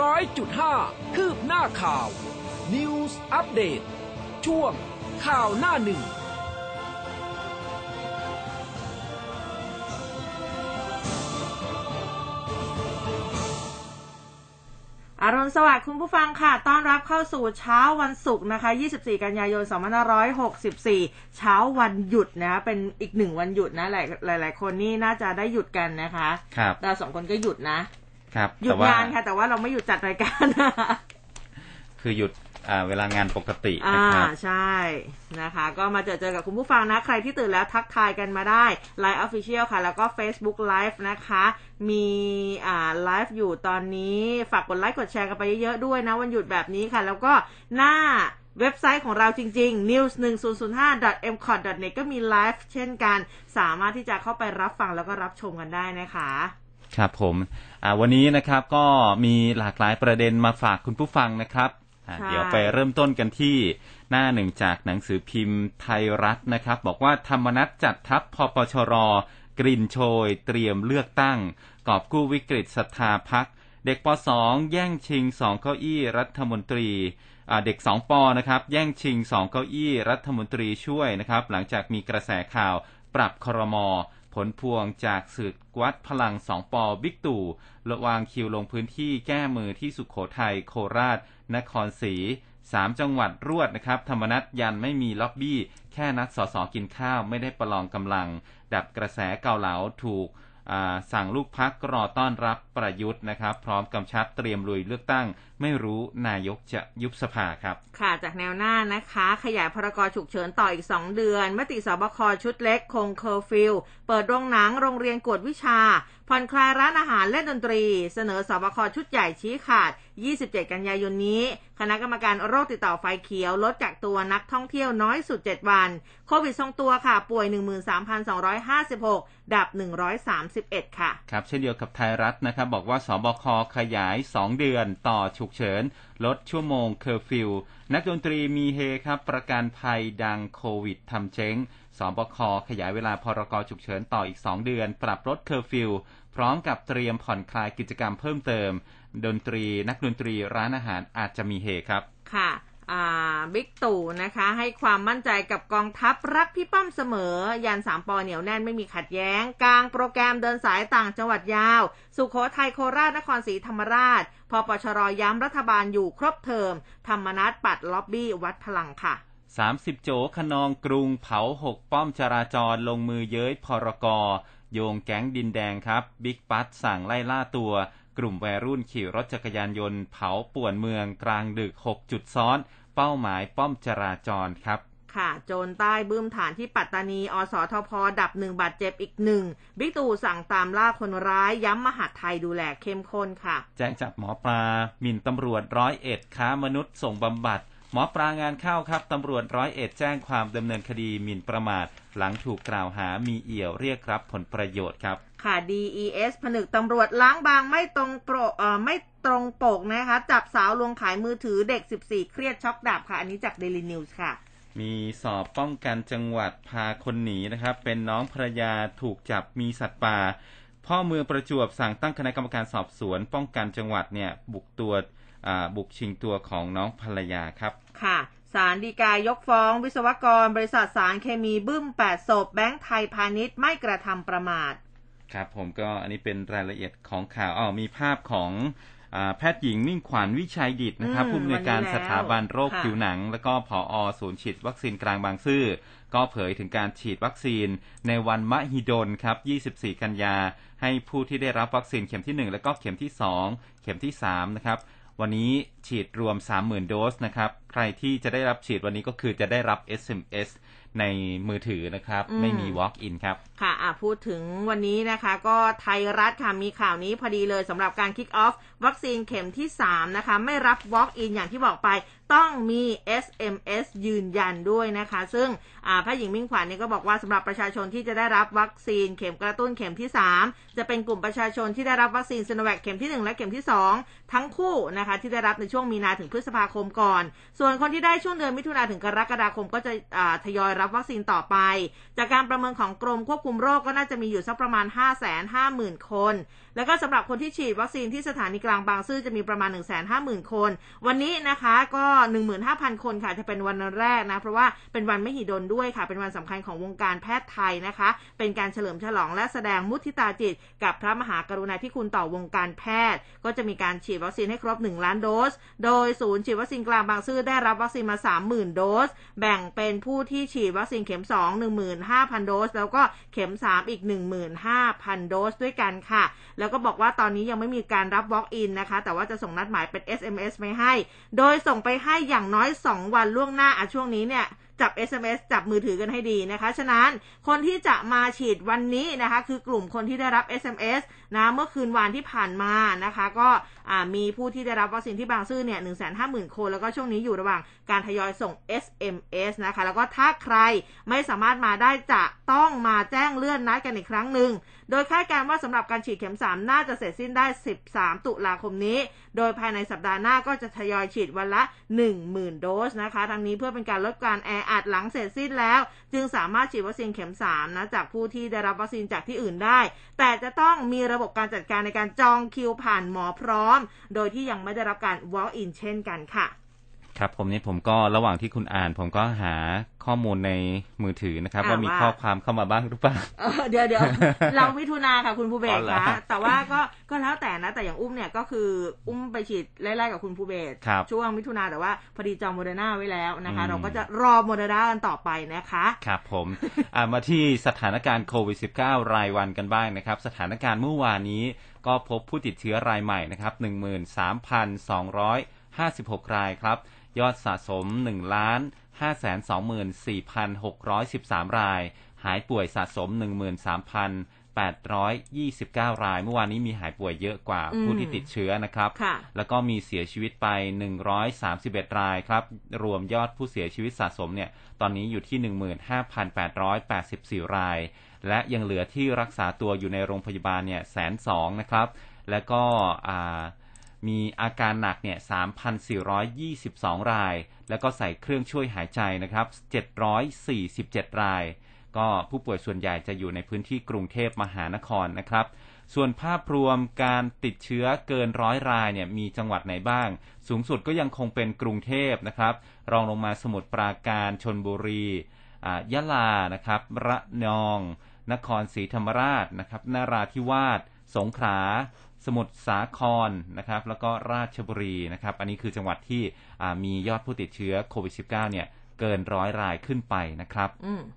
ร้อยจุดห้าคืบหน้าข่าว News อัปเดตช่วงข่าวหน้าหนึ่งอรุณสวัสดิ์คุณผู้ฟังค่ะ ต้อนรับเข้าสู่เช้าวันศุกร์นะคะ 24 กันยายน 2564 เช้าวันหยุดนะ เป็นอีกหนึ่งวันหยุดนะ หลายหลาย ๆ คนนี่น่าจะได้หยุดกันนะคะ ครับ เราสองคนก็หยุดนะ ครับหยุดแต่ว่างานค่ะ แต่ว่าเราไม่หยุดจัดรายการนะคือหยุดอ่าเวลางานปกติอ่านะครับ ใช่นะคะ ก็มาเจอเจอกับคุณผู้ฟังนะ ใครที่ตื่นแล้วทักทายกันมาได้ Line Official ค่ะ แล้วก็ Facebook Live นะคะ มีอ่าไลฟ์อยู่ตอนนี้ฝากกดไลค์กดแชร์กันไปเยอะๆด้วยนะ วันหยุดแบบนี้ค่ะ แล้วก็หน้าเว็บไซต์ของเราจริง ๆ news 1 0 0 5 m c o t net ก็มีไลฟ์เช่นกัน สามารถที่จะเข้าไปรับฟังแล้วก็รับชมกันได้นะคะ ครับผมอ่าวันนี้นะครับก็มีหลากหลายประเด็นมาฝากคุณผู้ฟังนะครับอ่าใช่เดี๋ยวไปเริ่มต้นกันที่หน้าหนึ่งจากหนังสือพิมพ์ไทยรัฐนะครับ บอกว่าธรรมนัตจัดทัพพปชร กลิ่นโชย เตรียมเลือกตั้ง กอบกู้วิกฤตศรัทธาพัก เด็กป .2 แย่งชิงสองเก้าอี้รัฐมนตรีอ่าเด็ก2ปนะครับ แย่งชิงสองเก้าอี้รัฐมนตรีช่วยนะครับ หลังจากมีกระแสข่าวปรับครม ผลพวงจากศึก วัดพลังสองปอบิ๊กตู่ระวางคิวลงพื้นที่แก้มือที่สุโขทัยโคราช นครศรีสามจังหวัดรวดนะครับ ธรรมนัสยันไม่มีล็อบบี้ แค่นัดสอสอกินข้าวไม่ได้ประลองกำลัง ดับกระแสเกาเหลาถูกสั่งลูกพรรครอต้อนรับประยุทธ์นะครับ พร้อมกำชับเตรียมลุยเลือกตั้ง ไม่รู้นายกจะยุบสภาครับ ค่ะจากแนวหน้านะคะ ขยายพรกฉุกเฉินต่ออีก 2 เดือน มติสบคชุดเล็กคงเคอร์ฟิวเปิดโรงหนังโรงเรียนกวดวิชา ผ่อนคลายร้านอาหารเล่นดนตรี เสนอสบคชุดใหญ่ชี้ขาด 27 กันยายนนี้ คณะกรรมการโรคติดต่อไฟเขียว ลดกักตัวนักท่องเที่ยวน้อยสุด 7 วัน โควิดทรงตัวค่ะ ป่วย 13,256 ดับ 131 ค่ะ ครับ เช่นเดียวกับไทยรัฐนะครับ บอกว่าสบคขยาย 2 เดือนต่อฉุกเฉิน ลดชั่วโมงเคอร์ฟิว นักดนตรีมีเฮครับ ประกันภัยดังโควิดทำเจ๊งสบคขยายเวลาพรกฉุกเฉินต่ออีก 2 เดือน ปรับลดเคอร์ฟิว พร้อมกับเตรียมผ่อนคลายกิจกรรมเพิ่มเติม ดนตรีนักดนตรีร้านอาหารอาจจะมีเฮครับ ค่ะบิ๊กตู่นะคะ ให้ความมั่นใจกับกองทัพรักพี่ป้อมเสมอ ยันสามปอเหนียวแน่นไม่มีขัดแย้ง กางโปรแกรมเดินสายต่างจังหวัดยาว สุโขทัยโคราชนครศรีธรรมราช พอปชรย้ำรัฐบาลอยู่ครบเทอม ธรรมนัตปัดล็อบบี้วัดพลังค่ะ 30 โจขนองกรุงเผา 6 ป้อมจราจรลงมือเย้ยพรกโยงแก๊งดินแดงครับ บิ๊กปัตสั่งไล่ล่าตัว กลุ่มวัยรุ่นขี่รถจักรยานยนต์เผาป่วนเมืองกลางดึก 6 จุดซ้อน เป้าหมายป้อมจราจรครับ ค่ะ โจรใต้บื้มฐานที่ปัตตานี อสทพ ดับหนึ่งบาดเจ็บอีกหนึ่ง บิ๊กตู่สั่งตามล่าคนร้าย ย้ำมหาดไทยดูแลเข้มข้นค่ะ แจ้งจับหมอปลาหมิ่นตำรวจร้อยเอ็ดค้ามนุษย์ส่งบำบัดหมอปลางานเข้าครับ ตำรวจร้อยเอ็ดแจ้งความดำเนินคดีหมิ่นประมาท หลังถูกกล่าวหามีเอี่ยวเรียกรับผลประโยชน์ครับ ค่ะ DES ผนึกตำรวจล้างบางไม่ตรงโปรเอ่อไม่ตรงปกนะคะ จับสาวลวงขายมือถือเด็ก 14 เครียดช็อกดับค่ะ อันนี้จาก Daily News ค่ะ มีสอบป้องกันจังหวัดพาคนหนีนะครับ เป็นน้องภรรยาถูกจับมีสัตว์ป่า พ่อเมืองประจวบสั่งตั้งคณะกรรมการสอบสวน ป้องกันจังหวัดเนี่ยบุกตัวอ่าบุกชิงตัวของน้องภรรยาครับ ค่ะศาลฎีกายกฟ้องวิศวกร บริษัทสารเคมีบึ้ม8ศพแบงก์ไทยพาณิชย์ไม่กระทำประมาท ครับผมก็อันนี้เป็นรายละเอียดของข่าวอ๋อมีภาพของอา แพทย์หญิงมิ่งขวัญวิชัยดิตนะครับอืมผู้อำนวยการวันนี้แล้วสถาบันโรคค่ะผิวหนัง แล้วก็ผอศูนย์ฉีดวัคซีนกลางบางซื่อ ก็เผยถึงการฉีดวัคซีนในวันมหิดลครับ 24 กันยา ให้ผู้ที่ได้รับวัคซีนเข็มที่ 1 แล้วก็เข็มที่ 2 เข็มที่ 3 นะครับวันนี้ฉีดรวม 30,000 โดสนะครับ ใครที่จะได้รับฉีดวันนี้ก็คือจะได้รับ SMS ในมือถือนะครับอืมไม่มี walk in ครับ ค่ะอะพูดถึงวันนี้นะคะ ก็ไทยรัฐค่ะ มีข่าวนี้พอดีเลยสำหรับการคิกออฟวัคซีนเข็มที่ 3 นะคะ ไม่รับ Walk in อย่างที่บอกไป ต้องมี SMS ยืนยันด้วยนะคะ ซึ่งแพทย์หญิงมิ่งขวัญเนี่ยก็บอกว่าสำหรับประชาชนที่จะได้รับวัคซีนเข็มกระตุ้นเข็มที่ 3 จะเป็นกลุ่มประชาชนที่ได้รับวัคซีนซ i โนแวคเข็มที่ 1 และเข็มที่ 2 ทั้งคู่นะคะที่ได้รับในช่วงมีนาถึงพฤษภาคมก่อน ส่วนคนที่ได้ช่วงเดือนมิถุนาถึงกรกฎาคมก็จะทยอยรับวัคซีนต่อไป จากการประเมินของกรมควบคุมโรคก็น่าจะมีอยู่สักประมาณ 5 5 0 0 0 0 คน แล้วก็สำหรับคนที่ฉีดวัคซีนที่สถานีกลางบางซื่อจะมีประมาณ 1 5 0 0 0 0 คน วันนี้นะคะก็ 15,000 คนค่ะจะเป็นวันแรกนะ เพราะว่าเป็นวันไม่หิดลด้วยค่ะ เป็นวันสำคัญของวงการแพทย์ไทยนะคะ เป็นการเฉลิมฉลองและแสดงมุทิตาจิต กับพระมหากรุณาธิคุณต่อวงการแพทย์ ก็จะมีการฉีดวัคซีนให้ครบ 1 ล้านโดส โดยศูนย์ฉีดวัคซีนกลางบางซื่อได้รับวัคซีนมา 30,000 โดส แบ่งเป็นผู้ที่ฉีดวัคซีนเข็ม 2 15,000 โดส แล้วก็เข็ม 3 อีก 15,000 โดสด้วยกันค่ะ แล้วก็บอกว่าตอนนี้ยังไม่มีการรับ walk in นะคะ แต่ว่าจะส่งนัดหมายเป็น SMS ไม่ให้ โดยส่งไปให้อย่างน้อย 2 วันล่วงหน้าอะช่วงนี้เนี่ยจับ SMS จับมือถือกันให้ดีนะคะ ฉะนั้นคนที่จะมาฉีดวันนี้นะคะ คือกลุ่มคนที่ได้รับ SMS นะเมื่อคืนวานที่ผ่านมานะคะ ก็มีผู้ที่ได้รับวัคซีนที่บางซื่อเนี่ยหนึ่งแสนห้าหมื่นคนแล้วก็ช่วงนี้อยู่ระหว่างการทยอยส่ง SMS นะคะ แล้วก็ถ้าใครไม่สามารถมาได้จะต้องมาแจ้งเลื่อนนัดกันอีกครั้งหนึ่งโดยคาดการณ์ว่าสำหรับการฉีดเข็ม 3 น่าจะเสร็จสิ้นได้ 13 ตุลาคมนี้ โดยภายในสัปดาห์หน้าก็จะทยอยฉีดวันละ 10,000 โดสนะคะ ทั้งนี้เพื่อเป็นการลดการแออัดหลังเสร็จสิ้นแล้ว จึงสามารถฉีดวัคซีนเข็ม 3 นะ จากผู้ที่ได้รับวัคซีนจากที่อื่นได้ แต่จะต้องมีระบบการจัดการในการจองคิวผ่านหมอพร้อม โดยที่ยังไม่ได้รับการ walk in เช่นกันค่ะ ครับผมนี่ผมก็ระหว่างที่คุณอ่าน ผมก็หาข้อมูลในมือถือนะครับ ว่ามีข้อความเข้ามาบ้างหรือเปล่าเดี๋ยวเดี๋ยวเรามิถุนาค่ะ คุณภูเบศคะแต่ว่าก็ก็แล้วแต่นะ แต่อย่างอุ้มเนี่ยก็คืออุ้มไปฉีดไล่ๆกับคุณภูเบศช่วงมิถุนาแต่ว่าพอดีจองโมเดอร์นาไว้แล้วนะคะ เราก็จะรอโมเดอร์นากันต่อไปนะคะครับผมมาที่สถานการณ์โควิด -19 รายวันกันบ้างนะครับ สถานการณ์เมื่อวานนี้ก็พบผู้ติดเชื้อรายใหม่นะครับ 13,256 รายครับ ยอดสะสม1ล้าน524,613 ราย หายป่วยสะสม 13,829 ราย เมื่อวานนี้มีหายป่วยเยอะกว่าผู้ที่ติดเชื้อนะครับ แล้วก็มีเสียชีวิตไป 131 รายครับ รวมยอดผู้เสียชีวิตสะสมเนี่ย ตอนนี้อยู่ที่ 15,884 ราย และยังเหลือที่รักษาตัวอยู่ในโรงพยาบาลเนี่ยแสนสองนะครับ แล้วก็อ่า มีอาการหนักเนี่ย3,422 ราย แล้วก็ใส่เครื่องช่วยหายใจนะครับ 747 ราย ก็ผู้ป่วยส่วนใหญ่จะอยู่ในพื้นที่กรุงเทพมหานครนะครับ ส่วนภาพรวมการติดเชื้อเกินร้อยรายเนี่ยมีจังหวัดไหนบ้าง สูงสุดก็ยังคงเป็นกรุงเทพนะครับ รองลงมาสมุทรปราการชนบุรียะลานะครับ ระนอง นครศรีธรรมราชนะครับนาราธิวาส สงขลาสมุทรสาครนะครับ แล้วก็ราชบุรีนะครับ อันนี้คือจังหวัดที่มียอดผู้ติดเชื้อโควิด -19 เนี่ย เกินร้อยรายขึ้นไปนะครับ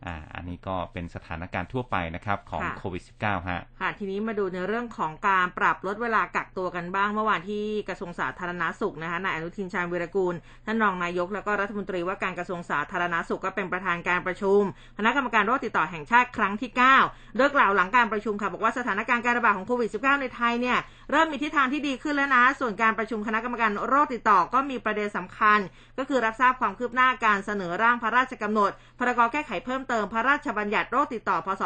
อ่า อันนี้ก็เป็นสถานการณ์ทั่วไปนะครับของโควิด -19 ฮะ ค่ะ ทีนี้มาดูในเรื่องของการปรับลดเวลากักตัวกันบ้าง เมื่อวานที่กระทรวงสาธารณาสุขนะคะ นายอนุทินชาญวิรกูล ท่านรองนายก แล้วก็รัฐมนตรีว่าการกระทรวงสาธารณาสุขก็เป็นประธานการประชุม คณะกรรมการโรคติดต่อแห่งชาติครั้งที่ 9 โดยกล่าวหลังการประชุมค่ะ บอกว่าสถานการณ์การระบาดของโควิด -19 ในไทยเนี่ยเริ่มมีทิศทางที่ดีขึ้นแล้วนะ ส่วนการประชุมคณะกรรมการโรคติดต่อก็มีประเด็นสำคัญ ก็คือรับทราบความคืบหน้าการเสนอร่างพระราชกำหนด พรกแก้ไขเพิ่มเติมพระราชบัญญัติโรคติดต่อพศ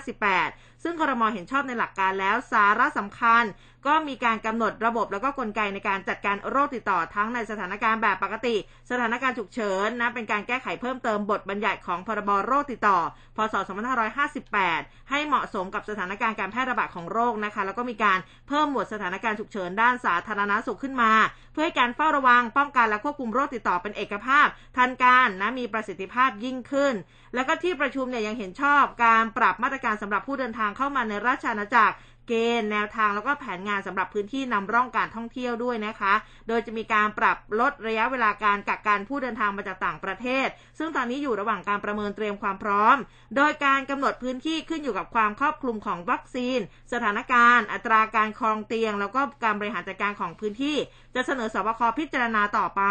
2558 ซึ่งครมเห็นชอบในหลักการแล้วสาระสำคัญก็มีการกำหนดระบบแล้วก็กลไกในการจัดการโรคติดต่อทั้งในสถานการณ์แบบปกติ สถานการณ์ฉุกเฉินนะเป็นการแก้ไขเพิ่มเติมบทบัญญัติของพรบโรคติดต่อ พศ 2558 ให้เหมาะสมกับสถานการณ์การแพร่ระบาดของโรคนะคะ แล้วก็มีการเพิ่มหมวดสถานการณ์ฉุกเฉินด้านสาธารณสุขขึ้นมา เพื่อให้การเฝ้าระวังป้องกันและควบคุมโรคติดต่อเป็นเอกภาพ ทันการนะมีประสิทธิภาพยิ่งขึ้น แล้วก็ที่ประชุมเนี่ยยังเห็นชอบการปรับมาตรการสำหรับผู้เดินทางเข้ามาในราชอาณาจักร เกณฑ์ แนวทางแล้วก็แผนงานสำหรับพื้นที่นำร่องการท่องเที่ยวด้วยนะคะ โดยจะมีการปรับลดระยะเวลาการกักกันผู้เดินทางมาจากต่างประเทศ ซึ่งตอนนี้อยู่ระหว่างการประเมินเตรียมความพร้อม โดยการกำหนดพื้นที่ขึ้นอยู่กับความครอบคลุมของวัคซีน สถานการณ์ อัตราการครองเตียง แล้วก็การบริหารจัดการของพื้นที่ จะเสนอสบคพิจารณาต่อไป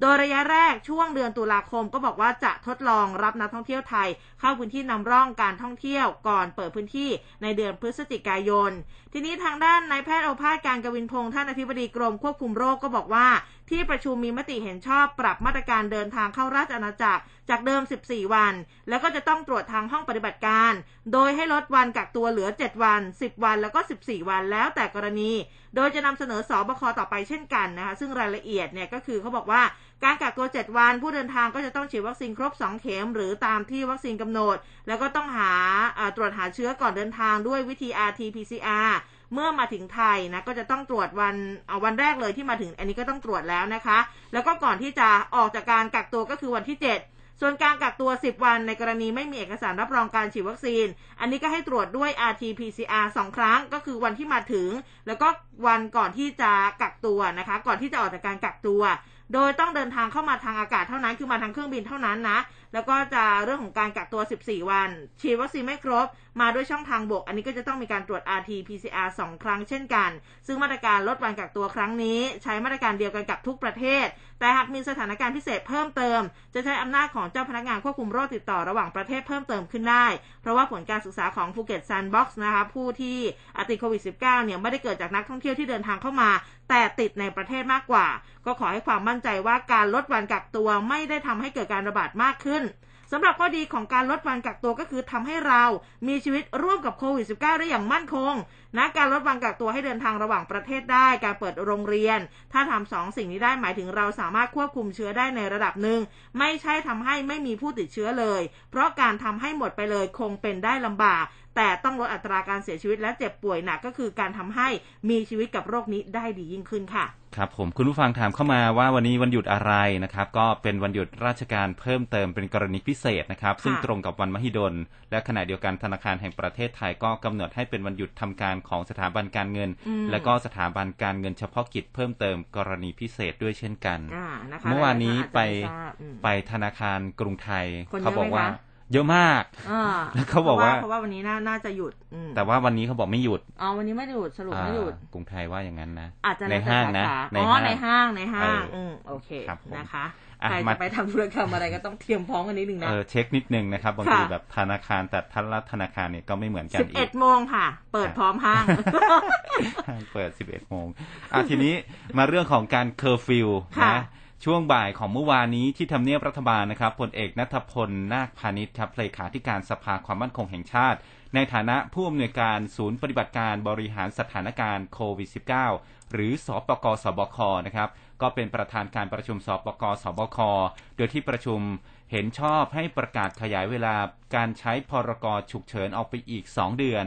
โดยระยะแรกช่วงเดือนตุลาคมก็บอกว่าจะทดลองรับนักท่องเที่ยวไทย เข้าพื้นที่นำร่องการท่องเที่ยวก่อนเปิดพื้นที่ในเดือนพฤศจิกายน ทีนี้ทางางด้านนายแพทย์โอภาสการกวินพงศ์ท่านอธิบดีกรมควบคุมโรคก็บอกว่า ที่ประชุมมีมติเห็นชอบปรับมาตรการเดินทางเข้าราชอาณาจักรจากเดิม 14 วัน แล้วก็จะต้องตรวจทางห้องปฏิบัติการ โดยให้ลดวันกักตัวเหลือ 7 วัน 10 วัน แล้วก็ 14 วันแล้วแต่กรณี โดยจะนำเสนอสอบคต่อไปเช่นกันนะคะ ซึ่งรายละเอียดเนี่ยก็คือเขาบอกว่าการกักตัว 7 วัน ผู้เดินทางก็จะต้องฉีดวัคซีนครบ 2 เข็ม หรือตามที่วัคซีนกำหนด แล้วก็ต้องหาตรวจหาเชื้อก่อนเดินทางด้วยวิธี RT-PCR เมื่อมาถึงไทยนะก็จะต้องตรวจวันเอาวันแรกเลยที่มาถึงอันนี้ก็ต้องตรวจแล้วนะคะ แล้วก็ก่อนที่จะออกจากการกักตัวก็คือวันที่ 7 ส่วนการกักตัว 10 วันในกรณีไม่มีเอกสารรับรองการฉีดวัคซีน อันนี้ก็ให้ตรวจด้วย RT-PCR 2 ครั้งก็คือวันที่มาถึง แล้วก็วันก่อนที่จะกักตัวนะคะ ก่อนที่จะออกจากการกักตัว โดยต้องเดินทางเข้ามาทางอากาศเท่านั้นคือมาทางเครื่องบินเท่านั้นนะ แล้วก็จะเรื่องของการกักตัว 14 วัน ฉีดวัคซีนไม่ครบ มาด้วยช่องทางบก อันนี้ก็จะต้องมีการตรวจ RT-PCR 2 ครั้งเช่นกัน ซึ่งมาตรการลดวันกักตัวครั้งนี้ ใช้มาตรการเดียวกันกับทุกประเทศ แต่หากมีสถานการณ์พิเศษเพิ่มเติม จะใช้อำนาจของเจ้าพนักงานควบคุมโรคติดต่อระหว่างประเทศเพิ่มเติมขึ้นได้ เพราะว่าผลการศึกษาของภูเก็ต sandbox นะคะผู้ที่ติดโควิด -19 เนี่ยไม่ได้เกิดจากนักท่องเที่ยวที่เดินทางเข้ามา แต่ติดในประเทศมากกว่า ก็ขอให้ความมั่นใจว่าการลดวันกักตัวไม่ได้ทำให้เกิดการระบาดมากขึ้น สำหรับข้อดีของการลดวันกักตัวก็คือทำให้เรามีชีวิตร่วมกับโควิด -19 ได้อย่างมั่นคงนะการลดวันกักตัวให้เดินทางระหว่างประเทศได้ การเปิดโรงเรียน ถ้าทำสองสิ่งนี้ได้หมายถึงเราสามารถควบคุมเชื้อได้ในระดับหนึ่งไม่ใช่ทำให้ไม่มีผู้ติดเชื้อเลย เพราะการทำให้หมดไปเลยคงเป็นได้ลำบาก แต่ต้องลดอัตราการเสียชีวิตและเจ็บป่วยหนักก็คือการทำให้มีชีวิตกับโรคนี้ได้ดียิ่งขึ้นค่ะ ครับผมคุณผู้ฟังถามเข้ามาว่าวันนี้วันหยุดอะไรนะครับ ก็เป็นวันหยุดราชการเพิ่มเติมเป็นกรณีพิเศษนะครับ ซึ่งตรงกับวันมหิดล และขณะเดียวกันธนาคารแห่งประเทศไทยก็กำหนดให้เป็นวันหยุดทำการของสถาบันการเงินอืมและก็สถาบันการเงินเฉพาะกิจเพิ่มเติมกรณีพิเศษด้วยเช่นกันอ่านะคะเมื่อวานนี้ไปหลายๆท่านอาจจะม่ทราบอืมไปธนาคารกรุงไทยคนเยอะเขาบอกว่าไหมคะ เยอะมากอ่าแล้วเขาบอกว่าเพราะว่าวันนี้น่าน่าจะหยุดอืมแต่ว่าวันนี้เขาบอกไม่หยุดอ๋อวันนี้ไม่ได้หยุดสรุปไม่หยุดอ่ากรุงไทยว่าอย่างนั้นนะอาจจะในแล้วแต่ห้างนะสขอ๋อในห้างในห้างเอออือืมโอเคครับผมนะคะอะใครมาจะไปทำธุรกรรมอะไรก็ต้องเตรียมพร้อมกันนิดนึงนะเออเช็คนิดนึงนะครับบางทีค่ะแบบธนาคารแต่ท่านละธนาคารเนี่ยก็ไม่เหมือนกันสิบอีเอ็กดโมงค่ะ เปิดพร้อมห้างห้างเปิด11โมงอะทีนี้มาเรื่องของการเคอร์ฟิวค่ะนะ ช่วงบ่ายของเมื่อวานนี้ที่ทำเนียบรัฐบาลนะครับพลเอกณัฐพลนาคพาณิชย์ครับเลขาธิการสภาความมั่นคงแห่งชาติ ในฐานะผู้อำนวยการศูนย์ปฏิบัติการบริหารสถานการณ์โควิด -19 หรือสปกสบคนะครับก็เป็นประธานการประชุมสปกสบค โดยที่ประชุมเห็นชอบให้ประกาศขยายเวลาการใช้พรกฉุกเฉินออกไปอีก 2 เดือน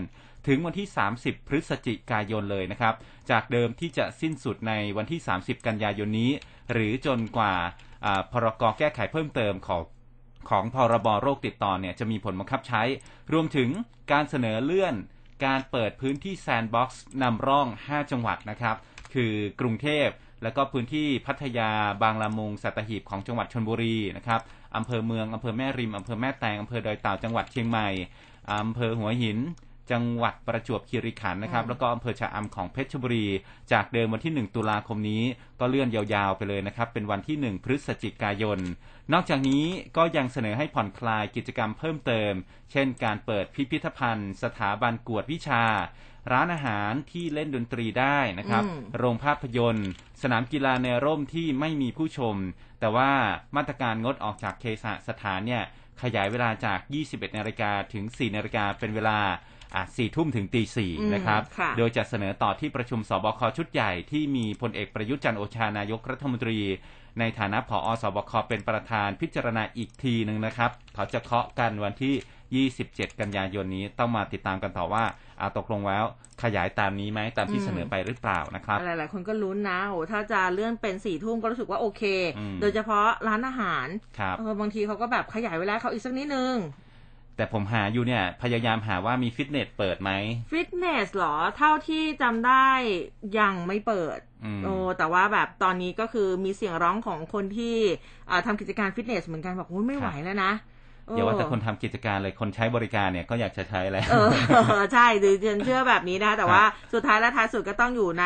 ถึงวันที่ 30 พฤศจิกายนเลยนะครับ จากเดิมที่จะสิ้นสุดในวันที่ 30 กันยายนนี้ หรือจนกว่าพรกแก้ไขเพิ่มเติมของของพรบโรคติดต่อเนี่ยจะมีผลบังคับใช้ รวมถึงการเสนอเลื่อน การเปิดพื้นที่ sandbox นำร่อง 5 จังหวัดนะครับ คือกรุงเทพแล้วก็พื้นที่พัทยาบางละมุงสัตหีบของจังหวัดชลบุรีนะครับอำเภอเมืองอำเภอแม่ริมอำเภอแม่แตงอำเภอดอยเต่าจังหวัดเชียงใหม่อำเภอหัวหิน จังหวัดประจวบคีรีขันธ์นะครับอืมแล้วก็อำเภอชะอำของเพชรบุรี จากเดิมวันที่ 1 ตุลาคมนี้ ก็เลื่อนยาวๆไปเลยนะครับ เป็นวันที่ 1 พฤศจิกายน นอกจากนี้ก็ยังเสนอให้ผ่อนคลายกิจกรรมเพิ่มเติม เช่น การเปิดพิพิธภัณฑ์ สถาบันกวดวิชา ร้านอาหารที่เล่นดนตรีได้นะครับอืมโรงภาพยนตร์ สนามกีฬาในร่มที่ไม่มีผู้ชม แต่ว่ามาตรการงดออกจากเคหสถานเนี่ยขยายเวลาจาก 21นาฬิกาถึง 4นาฬิกาเป็นเวลา อะ4ทุ่มถึงตีอืม4นะครับค่ะโดยจะเสนอต่อที่ประชุมสบคชุดใหญ่ที่มีพลเอกประยุทธ์จันทร์โอชานายกรัฐมนตรี ในฐานะผอสบคเป็นประธานพิจารณาอีกทีหนึ่งนะครับ เขาจะเคาะกันวันที่ 27 กันยายนนี้ต้องมาติดตามกันต่อว่าอาตกลงแล้วขยายตามนี้ไหมตามที่อืมเสนอไปหรือเปล่านะครับหลายๆคนก็ลุ้นนะโอ้ถ้าจะเลื่อนเป็นสี่ทุ่มก็รู้สึกว่าโอเคอืมโดยเฉพาะร้านอาหารครับเออบางทีเขาก็แบบขยายเวลาเขาอีกสักนิดนึง แต่ผมหาอยู่เนี่ย พยายามหาว่ามีฟิตเนสเปิดไหมฟิตเนสเหรอ เท่าที่จำได้ยังไม่เปิดอืมโอ้แต่ว่าแบบตอนนี้ก็คือมีเสียงร้องของคนที่อ่าทำกิจการฟิตเนสเหมือนกันบอกโอ้ยไม่ไหวแล้วนะอย่าว่าแต่คนทำกิจการเลยคนใช้บริการเนี่ยก็อยากจะใช้แล้วเออใช่ดิฉันเชื่อแบบนี้นะคะแต่ว่าสุดท้ายและท้ายสุดก็ต้องอยู่ใน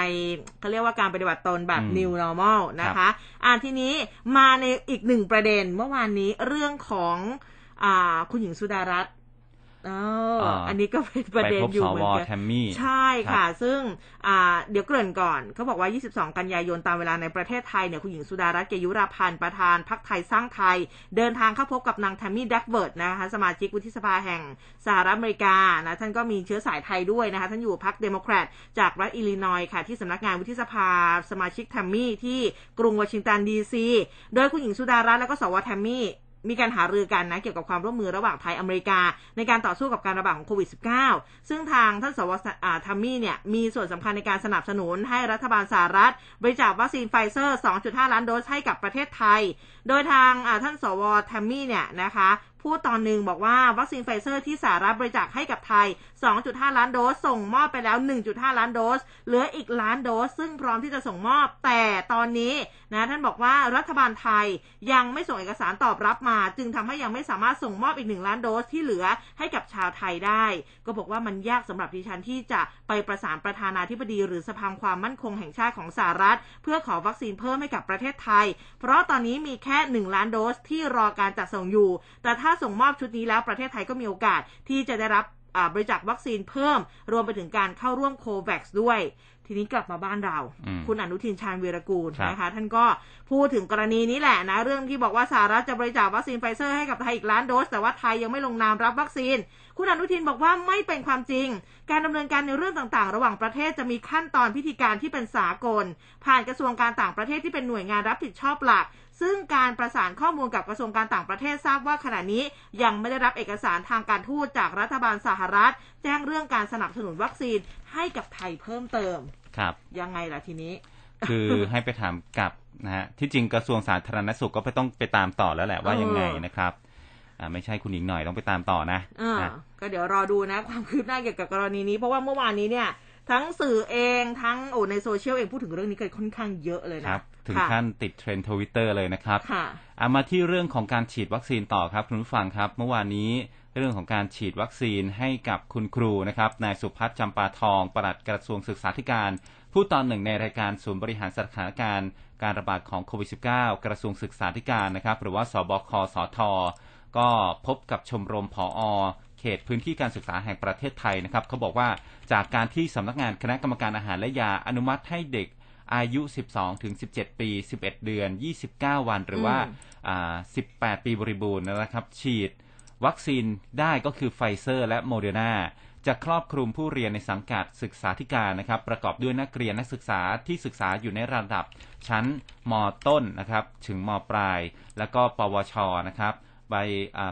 เขาเรียกว่าการปฏิบัติตนแบบอืม new normal นะคะ อ่าทีนี้มาในอีกหนึ่งประเด็นเมื่อวานนี้เรื่องของ อ่า คุณหญิงสุดารัตน์อ๋ออาอันนี้ก็เป็นประเด็นไปพบสวอยู่เหมือนกันแทมมี่ใช่ค่ะครับซึ่งอ่าเดี๋ยวเกริ่นก่อนเขาบอกว่า 22 กันยายนตามเวลาในประเทศไทยเนี่ยคุณหญิงสุดารัตน์เกยุราพันธุ์ประธานพรรคไทยสร้างไทย เดินทางเข้าพบกับนางแทมมี่ดักเวิร์ธนะคะสมาชิกวุฒิสภาแห่งสหรัฐอเมริกานะท่านก็มีเชื้อสายไทยด้วยนะคะท่านอยู่พรรคเดโมแครตจากรัฐอิลลินอยส์ค่ะที่สำนักงานวุฒิสภาสมาชิกแทมมี่ที่กรุงวอชิงตันดีซีโดยคุณหญิงสุดารัตน์แล้วก็สวแทมมี่ มีการหารือกันนะเกี่ยวกับความร่วมมือระหว่างไทยอเมริกา ในการต่อสู้กับการระบาดของโควิด -19 ซึ่งทางท่านสวแทมมี่เนี่ยมีส่วนสำคัญในการสนับสนุนให้รัฐบาลสหรัฐ บริจาควัคซีนไฟเซอร์ 2.5 ล้านโดสให้กับประเทศไทย โดยทางท่านสวแทมมี่เนี่ยนะคะพูดตอนหนึ่งบอกว่าวัคซีนไฟเซอร์ที่สหรัฐบริจาคให้กับไทย 2.5 ล้านโดส ส่งมอบไปแล้ว 1.5 ล้านโดส เหลืออีกล้านโดส ซึ่งพร้อมที่จะส่งมอบ แต่ตอนนี้นะท่านบอกว่ารัฐบาลไทยยังไม่ส่งเอกสารตอบรับมา จึงทำให้ยังไม่สามารถส่งมอบอีก 1 ล้านโดสที่เหลือให้กับชาวไทยได้ ก็บอกว่ามันยากสำหรับดิฉันที่จะไปประสานประธานาธิบดี หรือสภาความมั่นคงแห่งชาติของสหรัฐ เพื่อขอวัคซีนเพิ่มให้กับประเทศไทย เพราะตอนนี้มีแค่ 1 ล้านโดสที่รอการจัดส่งอยู่ แต่ถ้าส่งมอบชุดนี้แล้วประเทศไทยก็มีโอกาสที่จะได้รับบริจาควัคซีนเพิ่ม รวมไปถึงการเข้าร่วมโควัคด้วย ทีนี้กลับมาบ้านเรา คุณอนุทินชาญวีรกูลนะคะ ท่านก็พูดถึงกรณีนี้แหละนะ เรื่องที่บอกว่าสหรัฐจะบริจาควัคซีนไฟเซอร์ให้กับไทยอีกล้านโดส แต่ว่าไทยยังไม่ลงนามรับวัคซีน คุณอนุทินบอกว่าไม่เป็นความจริง การดำเนินการในเรื่องต่างๆ ระหว่างประเทศจะมีขั้นตอนพิธีการที่เป็นสากล ผ่านกระทรวงการต่างประเทศที่เป็นหน่วยงานรับผิดชอบหลัก ซึ่งการประสานข้อมูลกับกระทรวงการต่างประเทศทราบว่าขณะนี้ยังไม่ได้รับเอกสารทางการทูตจากรัฐบาลสหรัฐ แจ้งเรื่องการสนับสนุนวัคซีนให้กับไทยเพิ่มเติมครับ ยังไงล่ะทีนี้ คือให้ไปถามกับนะฮะที่จริงกระทรวงสาธารณสุขก็ไปต้องไปตามต่อแล้วแหละว่ายังไงนะครับอ่าไม่ใช่คุณหญิงหน่อยต้องไปตามต่อนะอ่าก็เดี๋ยวรอดูนะ ความคืบหน้าเกี่ยวกับกรณีนี้ เพราะว่าเมื่อวานนี้เนี่ย ทั้งสื่อเองทั้งโอ้ในโซเชียลเองพูดถึงเรื่องนี้กันค่อนข้างเยอะเลยนะครับ ถึงขั้นติดเทรนด์ทวิตเตอร์เลยนะครับค่ะเอามาที่เรื่องของการฉีดวัคซีนต่อครับคุณผู้ฟังครับ เมื่อวานนี้เรื่องของการฉีดวัคซีนให้กับคุณครูนะครับนายสุพัฒน์จำปาทองปลัดกระทรวงศึกษาธิการ ผู้ตอนหนึ่งในรายการศูนย์บริหารสถานการณ์ การระบาดของโควิด -19 กระทรวงศึกษาธิการนะครับ หรือว่าสบคสทก็พบกับชมรมผอเขตพื้นที่การศึกษาแห่งประเทศไทยนะครับเขาบอกว่าจากการที่สำนักงานคณะกรรมการอาหารและยาอนุมัติให้เด็ก อายุ 12 ถึง 17 ปี 11 เดือน 29 วัน หรือว่าอ่า 18 ปีบริบูรณ์นะครับ ฉีดวัคซีนได้ก็คือไฟเซอร์ และโมเดอร์นาจะครอบคลุมผู้เรียนในสังกัดศึกษาธิการนะครับ ประกอบด้วยนักเรียนนักศึกษาที่ศึกษาอยู่ในระดับชั้นมต้นนะครับ ถึงมปลาย แล้วก็ปวชนะครับใบ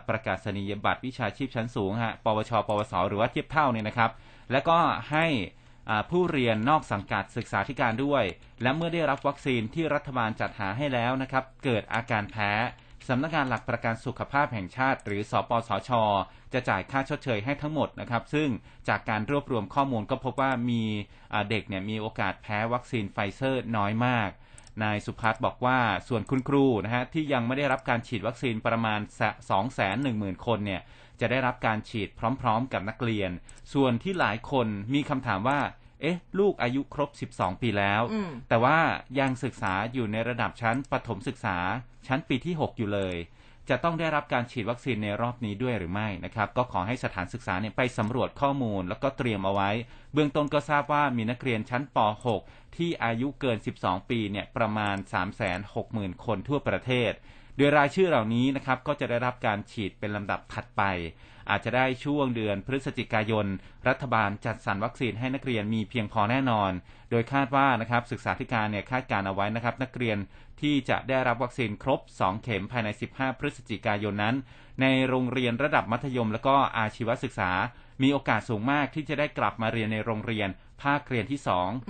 ประกาศนียบัตรวิชาชีพชั้นสูงฮะปวช ปวส หรือว่าเทียบเท่าเนี่ยนะครับ แล้วก็ให้ ผู้เรียนนอกสังกัดศึกษาธิการด้วย และเมื่อได้รับวัคซีนที่รัฐบาลจัดหาให้แล้วนะครับ เกิดอาการแพ้สำนักงานหลักประกันสุขภาพแห่งชาติ หรือสปสชจะจ่ายค่าชดเชยให้ทั้งหมดนะครับ ซึ่งจากการรวบรวมข้อมูลก็พบว่ามีเด็กเนี่ยมีโอกาสแพ้วัคซีนไฟเซอร์น้อยมาก นายสุภัทรบอกว่าส่วนคุณครูนะฮะที่ยังไม่ได้รับการฉีดวัคซีนประมาณ 210,000 คนเนี่ย จะได้รับการฉีดพร้อมๆ กับนักเรียน ส่วนที่หลายคนมีคำถามว่า เอ๊ะ ลูกอายุครบ 12 ปีแล้ว แต่ว่ายังศึกษาอยู่ในระดับชั้นประถมศึกษาชั้นปีที่ 6 อยู่เลย จะต้องได้รับการฉีดวัคซีนในรอบนี้ด้วยหรือไม่นะครับ ก็ขอให้สถานศึกษาเนี่ยไปสำรวจข้อมูล แล้วก็เตรียมเอาไว้ เบื้องต้นก็ทราบว่ามีนักเรียนชั้นป .6 ที่อายุเกิน 12 ปีเนี่ยประมาณ 360,000 คนทั่วประเทศ โดยรายชื่อเหล่านี้นะครับก็จะได้รับการฉีดเป็นลำดับถัดไป อาจจะได้ช่วงเดือนพฤศจิกายน รัฐบาลจัดสรรวัคซีนให้นักเรียนมีเพียงพอแน่นอน โดยคาดว่านะครับศึกษาธิการเนี่ยคาดการเอาไว้นะครับ นักเรียนที่จะได้รับวัคซีนครบ 2 เข็มภายใน 15 พฤศจิกายนนั้น ในโรงเรียนระดับมัธยม และก็อาชีวศึกษา มีโอกาสสูงมากที่จะได้กลับมาเรียนในโรงเรียนภาคเรียนที่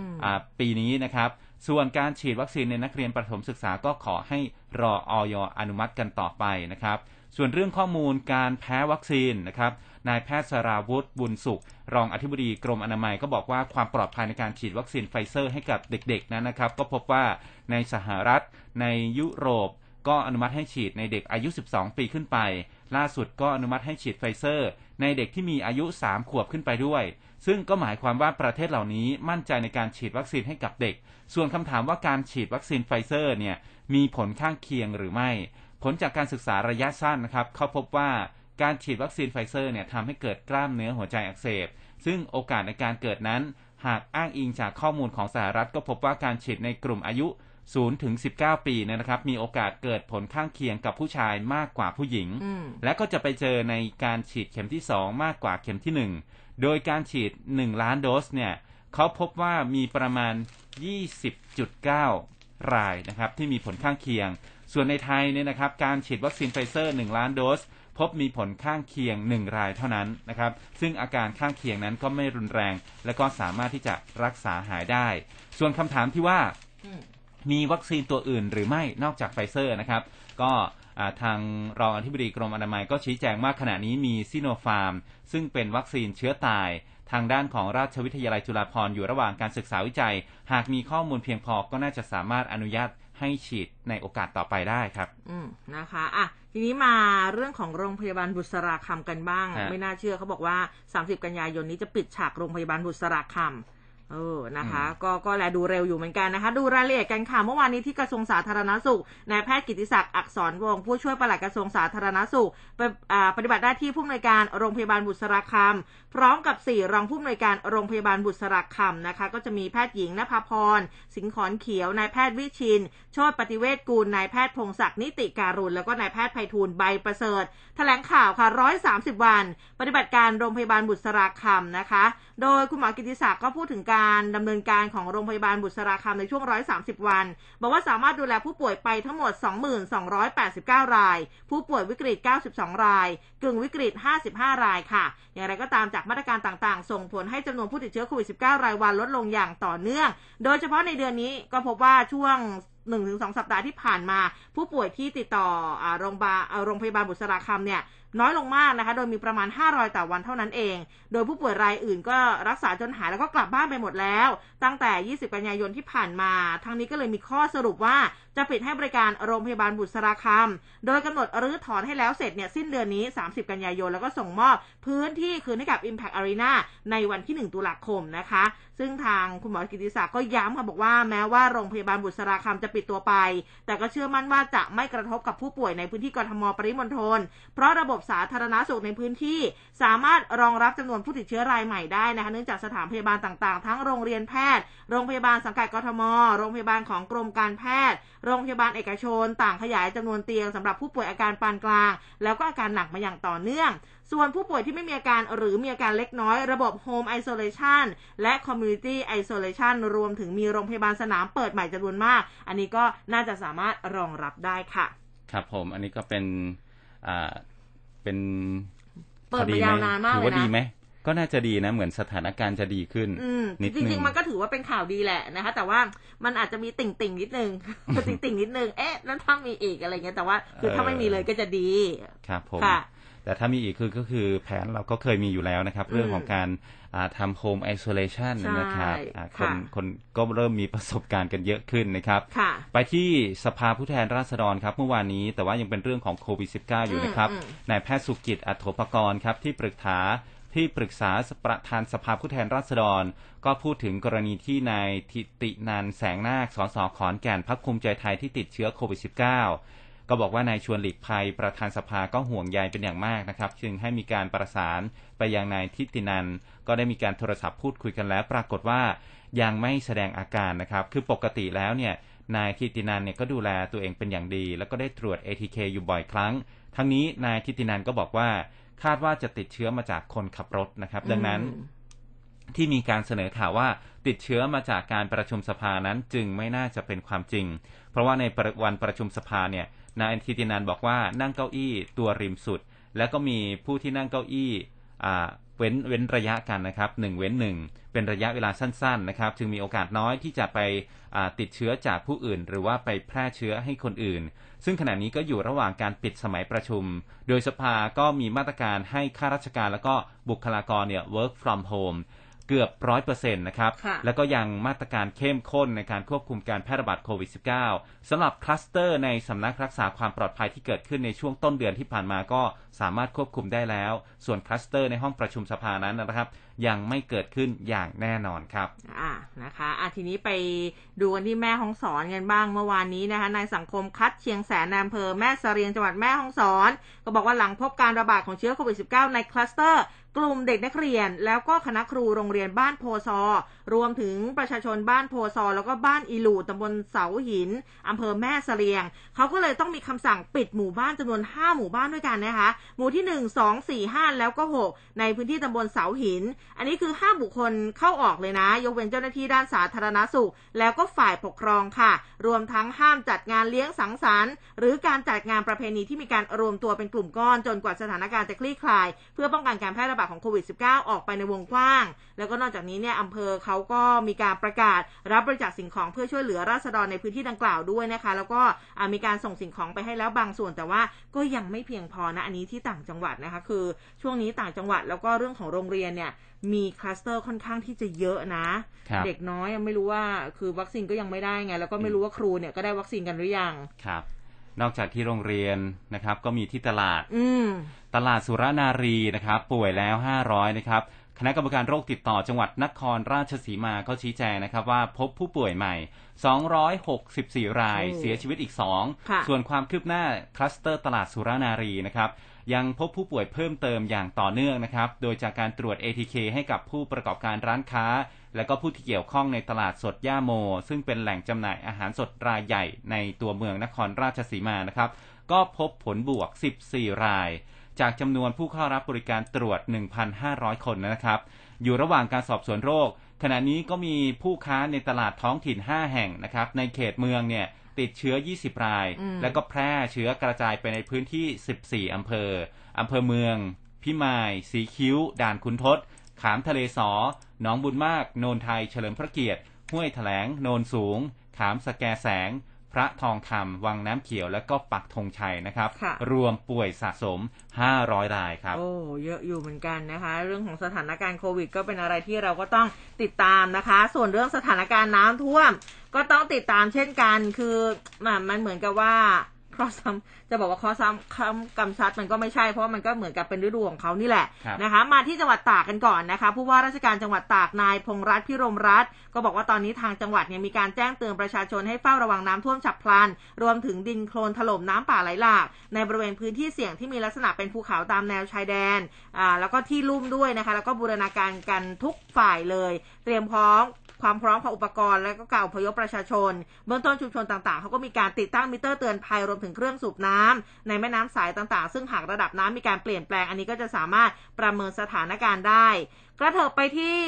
2ปีนี้นะครับ ส่วนการฉีดวัคซีนในนักเรียนประถมศึกษาก็ขอให้รออย.อนุมัติกันต่อไปนะครับ ส่วนเรื่องข้อมูลการแพ้วัคซีนนะครับนายแพทย์สราวุฒิบุญสุข รองอธิบดีกรมอนามัยก็บอกว่าความปลอดภัยในการฉีดวัคซีนไฟเซอร์ให้กับเด็กๆนั้นนะครับ ก็พบว่าในสหรัฐ ในยุโรป ก็อนุมัติให้ฉีดในเด็กอายุ 12 ปีขึ้นไป ล่าสุดก็อนุมัติให้ฉีดไฟเซอร์ ในเด็กที่มีอายุ 3 ขวบขึ้นไปด้วย ซึ่งก็หมายความว่าประเทศเหล่านี้มั่นใจในการฉีดวัคซีนให้กับเด็ก ส่วนคำถามว่าการฉีดวัคซีนไฟเซอร์เนี่ยมีผลข้างเคียงหรือไม่ ผลจากการศึกษาระยะสั้นนะครับเขาพบว่าการฉีดวัคซีนไฟเซอร์เนี่ยทำให้เกิดกล้ามเนื้อหัวใจอักเสบ ซึ่งโอกาสในการเกิดนั้น หากอ้างอิงจากข้อมูลของสหรัฐ ก็พบว่าการฉีดในกลุ่มอายุ0ถึง19 ปีนะครับ มีโอกาสเกิดผลข้างเคียงกับผู้ชายมากกว่าผู้หญิง และก็จะไปเจอในการฉีดเข็มที่ 2 มากกว่าเข็มที่ 1 โดยการฉีด 1 ล้านโดสเนี่ยเขาพบว่ามีประมาณ 20.9 รายนะครับที่มีผลข้างเคียง ส่วนในไทยเนี่ยนะครับการฉีดวัคซีนไฟเซอร์ 1 ล้านโดส พบมีผลข้างเคียง 1 รายเท่านั้นนะครับซึ่งอาการข้างเคียงนั้นก็ไม่รุนแรง และก็สามารถที่จะรักษาหายได้ ส่วนคำถามที่ว่าอืมมีวัคซีนตัวอื่นหรือไม่นอกจากไฟเซอร์นะครับ ก็อ่า ทางรองอธิบดีกรมอนามัยก็ชี้แจงว่าขณะนี้มีซิโนฟาร์ม ซึ่งเป็นวัคซีนเชื้อตาย ทางด้านของราชวิทยาลัยจุฬาภรณ์อยู่ระหว่างการศึกษาวิจัย หากมีข้อมูลเพียงพอก็น่าจะสามารถอนุญาตให้ฉีดในโอกาสต่อไปได้ครับ อืมนะคะอะทีนี้มาเรื่องของโรงพยาบาลบุษราคำกันบ้างฮะไม่น่าเชื่อเขาบอกว่า 30 กันยายนนี้จะปิดฉากโรงพยาบาลบุษราคำ เออนะคะ ก็ก็แลดูเร็วอยู่เหมือนกันนะคะ ดูรายละเอียดกันค่ะ เมื่อวานนี้ที่กระทรวงสาธารณสุขนายแพทย์กิติศักดิ์อักษรวงศ์ผู้ช่วยปลัดกระทรวงสาธารณสุขไปอ่าปฏิบัติหน้าที่ผู้อำนวยการโรงพยาบาลบุษราคำพร้อมกับสี่รองผู้อำนวยการโรงพยาบาลบุษราคำนะคะ ก็จะมีแพทย์หญิงนภาพร สิงขอนเขียวนายแพทย์วิชินโชติปฏิเวศกูลนายแพทย์พงศักดิ์นิติการุณแล้วก็นายแพทย์ไพฑูรย์ใบประเสริฐแถลงข่าวค่ะ130 วัน ปฏิบัติการโรงพยาบาลบุษราคำนะคะ โดยคุณหมอกิติศักดิ์ก็พูดถึงการดำเนินการของโรงพยาบาลบุษราคำในช่วง 130 วัน บอกว่าสามารถดูแลผู้ป่วยไปทั้งหมด2289 ราย ผู้ป่วยวิกฤต 92 ราย กึ่งวิกฤต 55 รายค่ะ อย่างไรก็ตามจากมาตรการต่างๆ ส่งผลให้จำนวนผู้ติดเชื้อโควิด 19 รายวันลดลงอย่างต่อเนื่อง โดยเฉพาะในเดือนนี้ก็พบว่าช่วง1-2สัปดาห์ที่ผ่านมา ผู้ป่วยที่ติดต่อโรงพยาบาลอ่าโรงพยาบาลบุษราคำเนี่ยน้อยลงมากนะคะ โดยมีประมาณ 5 รายต่อวันเท่านั้นเอง โดยผู้ป่วยรายอื่นก็รักษาจนหายแล้วก็กลับบ้านไปหมดแล้ว ตั้งแต่ 20 กันยายนที่ผ่านมา ทั้งนี้ก็เลยมีข้อสรุปว่าจะปิดให้บริการโรงพยาบาลบุษราคำโดยกำหนดรื้อถอนให้แล้วเสร็จเนี่ยสิ้นเดือนนี้ 30 กันยายนแล้วก็ส่งมอบพื้นที่คืนให้กับ Impact Arena ในวันที่ 1 ตุลาคมนะคะ ซึ่งทางคุณหมอกิติศักดิ์ก็ย้ำค่ะบอกว่าแม้ว่าโรงพยาบาลบุษราคำจะปิดตัวไป แต่ก็เชื่อมั่นว่าจะไม่กระทบกับผู้ป่วยในพื้นที่กรทมปริมณฑลเพราะระบบสาธารณสุขในพื้นที่ สามารถรองรับจำนวนผู้ติดเชื้อรายใหม่ได้นะคะเนื่องจากสถานพยาบาลต่างๆ ทั้งโรงเรียนแพทย์ โรงพยาบาลสังกัดกทม โรงพยาบาลของกรมการแพทย์ โรงพยาบาลเอกชน ต่างขยายจำนวนเตียงสำหรับผู้ป่วยอาการปานกลาง แล้วก็อาการหนักมาอย่างต่อเนื่อง ส่วนผู้ป่วยที่ไม่มีอาการหรือมีอาการเล็กน้อย ระบบ Home Isolation และ Community Isolation รวมถึงมีโรงพยาบาลสนามเปิดใหม่จำนวนมาก อันนี้ก็น่าจะสามารถรองรับได้ค่ะ ครับผม อันนี้ก็เป็น เป็นเปิดมายาวนานมากถือเลยว่าดีนะไหมก็น่าจะดีนะ เหมือนสถานการณ์จะดีขึ้นอืมนิดจนึริงๆมันก็ถือว่าเป็นข่าวดีแหละนะคะ แต่ว่ามันอาจจะมีติ่งติ่งๆนิดนึงติ่งติ่งๆนิดนึงเอ๊ะแล้วถ้ามีอีกอะไรเงี้ยแต่ว่าคือถ้าไม่มีเลยก็จะดีครับผมค่ะ แต่ถ้ามีอีกคือก็คือแผนเราก็เคยมีอยู่แล้วนะครับ เรื่องของการอ่าทำ home isolation ใช่นะครับอ่าคนค่ะคนก็เริ่มมีประสบการณ์กันเยอะขึ้นนะครับค่ะไปที่สภาผู้แทนราษฎรครับเมื่อวานนี้ แต่ว่ายังเป็นเรื่องของโควิด -19 อยู่นะครับอืมอืมนายแพทย์สุกิจอัถโถปกรณ์ครับที่ปรึกษาที่ปรึกษาประธานสภาผู้แทนราษฎร ก็พูดถึงกรณีที่นายทิตินันแสงนาคสสขอนแก่นพักภูมิใจไทยที่ติดเชื้อโควิด -19 ก็บอกว่านายชวนหลีกภัยประธานสภาก็ห่วงใยเป็นอย่างมากนะครับ จึงให้มีการประสานไปยังนายทิตินันก็ได้มีการโทรศัพท์พูดคุยกันแล้ว ปรากฏว่ายังไม่แสดงอาการนะครับ คือปกติแล้วเนี่ยนายทิตินันเนี่ยก็ดูแลตัวเองเป็นอย่างดี แล้วก็ได้ตรวจ ATK อยู่บ่อยครั้ง ทั้งนี้นายทิตินันก็บอกว่าคาดว่าจะติดเชื้อมาจากคนขับรถนะครับ ดังนั้นอืมที่มีการเสนอข่าวว่าติดเชื้อมาจากการประชุมสภานั้นจึงไม่น่าจะเป็นความจริง เพราะว่าในประวันประชุมสภาเนี่ย นายทิตินันบอกว่านั่งเก้าอี้ตัวริมสุด แล้วก็มีผู้ที่นั่งเก้าอี้เว้นเว้นระยะกันนะครับหนึ่งเว้นหนึ่งเป็นระยะเวลาสั้น ๆนะครับ จึงมีโอกาสน้อยที่จะไปติดเชื้อจากผู้อื่น หรือว่าไปแพร่เชื้อให้คนอื่น ซึ่งขณะนี้ก็อยู่ระหว่างการปิดสมัยประชุม โดยสภาก็มีมาตรการให้ข้าราชการแล้วก็บุคลากรเนี่ย work from home เกือบร้อยเปอร์เซ็นต์นะครับค่ะแล้วก็ยังมาตรการเข้มข้นในการควบคุมการแพร่ระบาดโควิด -19 สำหรับคลัสเตอร์ในสำนักรักษาความปลอดภัยที่เกิดขึ้นในช่วงต้นเดือนที่ผ่านมาก็สามารถควบคุมได้แล้ว ส่วนคลัสเตอร์ในห้องประชุมสภานั้นนะครับ ยังไม่เกิดขึ้นอย่างแน่นอนครับ อ่านะคะอะทีนี้ไปดูกันที่แม่ห้องสอนกันบ้างเมื่อวานนี้นะคะนายสังคมคัดเชียงแสนในอำเภอแม่เสรียงจังหวัดแม่ห้องสอน ก็บอกว่าหลังพบการระบาดของเชื้อโควิด -19 ในคลัสเตอร์ กลุ่มเด็กนักเรียน แล้วก็คณะครูโรงเรียนบ้านโพซอ รวมถึงประชาชนบ้านโพซอ แล้วก็บ้านอีหลูตำบลเสาหินอำเภอแม่เสลียง เขาก็เลยต้องมีคำสั่งปิดหมู่บ้านจำนวน 5 หมู่บ้านด้วยกันนะคะ หมู่ที่ 1 2 4 5 แล้วก็ 6 ในพื้นที่ตำบลเสาหิน อันนี้คือห้าบุคคลเข้าออกเลยนะ ยกเว้นเจ้าหน้าที่ด้านสาธารณสุข แล้วก็ฝ่ายปกครองค่ะ รวมทั้งห้ามจัดงานเลี้ยงสังสรรค์ หรือการจัดงานประเพณีที่มีการรวมตัวเป็นกลุ่มก้อนจนกว่าสถานการณ์จะคลี่คลาย เพื่อป้องกันการแพร่ระบาดของโควิด -19 ออกไปในวงกว้าง แล้วก็นอกจากนี้เนี่ยอำเภอเขาก็มีการประกาศรับบริจาคสิ่งของเพื่อช่วยเหลือราษฎรในพื้นที่ดังกล่าวด้วยนะคะ แล้วก็อ่ามีการส่งสิ่งของไปให้แล้วบางส่วนแต่ว่าก็ยังไม่เพียงพอนะอันนี้ที่ต่างจังหวัดนะคะ คือช่วงนี้ต่างจังหวัดแล้วก็เรื่องของโรงเรียนเนี่ยมีคลัสเตอร์ค่อนข้างที่จะเยอะนะครับเด็กน้อยยังไม่รู้ว่าคือวัคซีนก็ยังไม่ได้ไง แล้วก็ไม่รู้ว่าครูเนี่ยก็ได้วัคซีนกันหรือยังครับ นอกจากที่โรงเรียนนะครับ ก็มีที่ตลาดอืมตลาดสุรนารีนะครับ ป่วยแล้ว 500 นะครับ คณะกรรมการโรคติดต่อจังหวัดนครราชสีมาเขาชี้แจงนะครับว่าพบผู้ป่วยใหม่ 264 รายโอ้เสียชีวิตอีกค่ะ2ส่วนความคืบหน้าคลัสเตอร์ตลาดสุรนารีนะครับ ยังพบผู้ป่วยเพิ่มเติมอย่างต่อเนื่องนะครับ โดยจากการตรวจ ATK ให้กับผู้ประกอบการร้านค้า และก็ผู้ที่เกี่ยวข้องในตลาดสดย่าโม ซึ่งเป็นแหล่งจำหน่ายอาหารสดรายใหญ่ในตัวเมืองนครราชสีมานะครับ ก็พบผลบวก 14 ราย จากจำนวนผู้เข้ารับบริการตรวจ 1,500 คนนะครับ อยู่ระหว่างการสอบสวนโรค ขณะนี้ก็มีผู้ค้าในตลาดท้องถิ่น 5 แห่งนะครับ ในเขตเมืองเนี่ย ติดเชื้อ 20 รายอืมแล้วก็แพร่เชื้อกระจายไปในพื้นที่ 14 อำเภอ อำเภอเมือง พิมาย สีคิ้ว ด่านขุนทดขามทะเลสอหนองบุญมาก โนนไทย เฉลิมพระเกียรติ ห้วยแถลง โนนสูง ขามสแกแสงพ ระทองคำวังน้ำเขียวและก็ปักธงชัยนะครับค่ะรวมป่วยสะสม 500 รายครับ โอ้เยอะอยู่เหมือนกันนะคะ เรื่องของสถานการณ์โควิด ก็เป็นอะไรที่เราก็ต้องติดตามนะคะ ส่วนเรื่องสถานการณ์น้ำท่วม ก็ต้องติดตามเช่นกัน คือมันมันเหมือนกับว่า ข้อซ้ำจะบอกว่าข้อซ้ำคำกำชัดมันก็ไม่ใช่เพราะว่ามันก็เหมือนกับเป็นฤดูของเขานี่แหละครับนะคะ มาที่จังหวัดตากกันก่อนนะคะผู้ว่าราชการจังหวัดตากนายพงษ์รัตน์พิรมรัตน์ก็บอกว่าตอนนี้ทางจังหวัดเนี่ยมีการแจ้งเตือนประชาชนให้เฝ้าระวังน้ำท่วมฉับพลัน รวมถึงดินโคลนถล่มน้ำป่าไหลหลาก ในบริเวณพื้นที่เสี่ยงที่มีลักษณะเป็นภูเขาตามแนวชายแดนอ่าแล้วก็ที่ลุ่มด้วยนะคะ แล้วก็บูรณาการกันทุกฝ่ายเลย เตรียมพร้อม ความพร้อมของอุปกรณ์และก็การอพยพประชาชน เบื้องต้นชุมชนต่างๆเขาก็มีการติดตั้งมิเตอร์เตือนภัยรวมถึงเครื่องสูบน้ำในแม่น้ำสายต่างๆ ซึ่งหากระดับน้ำมีการเปลี่ยนแปลงอันนี้ก็จะสามารถประเมินสถานการณ์ได้กระเถิบไปที่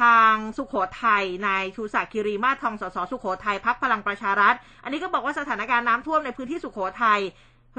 ทางสุขโขทัยนายชูศักดิ์คีรีมาศทองสสสุโขทัยพรรคพลังประชารัฐ อันนี้ก็บอกว่าสถานการณ์น้ำท่วมในพื้นที่สุขโขทัย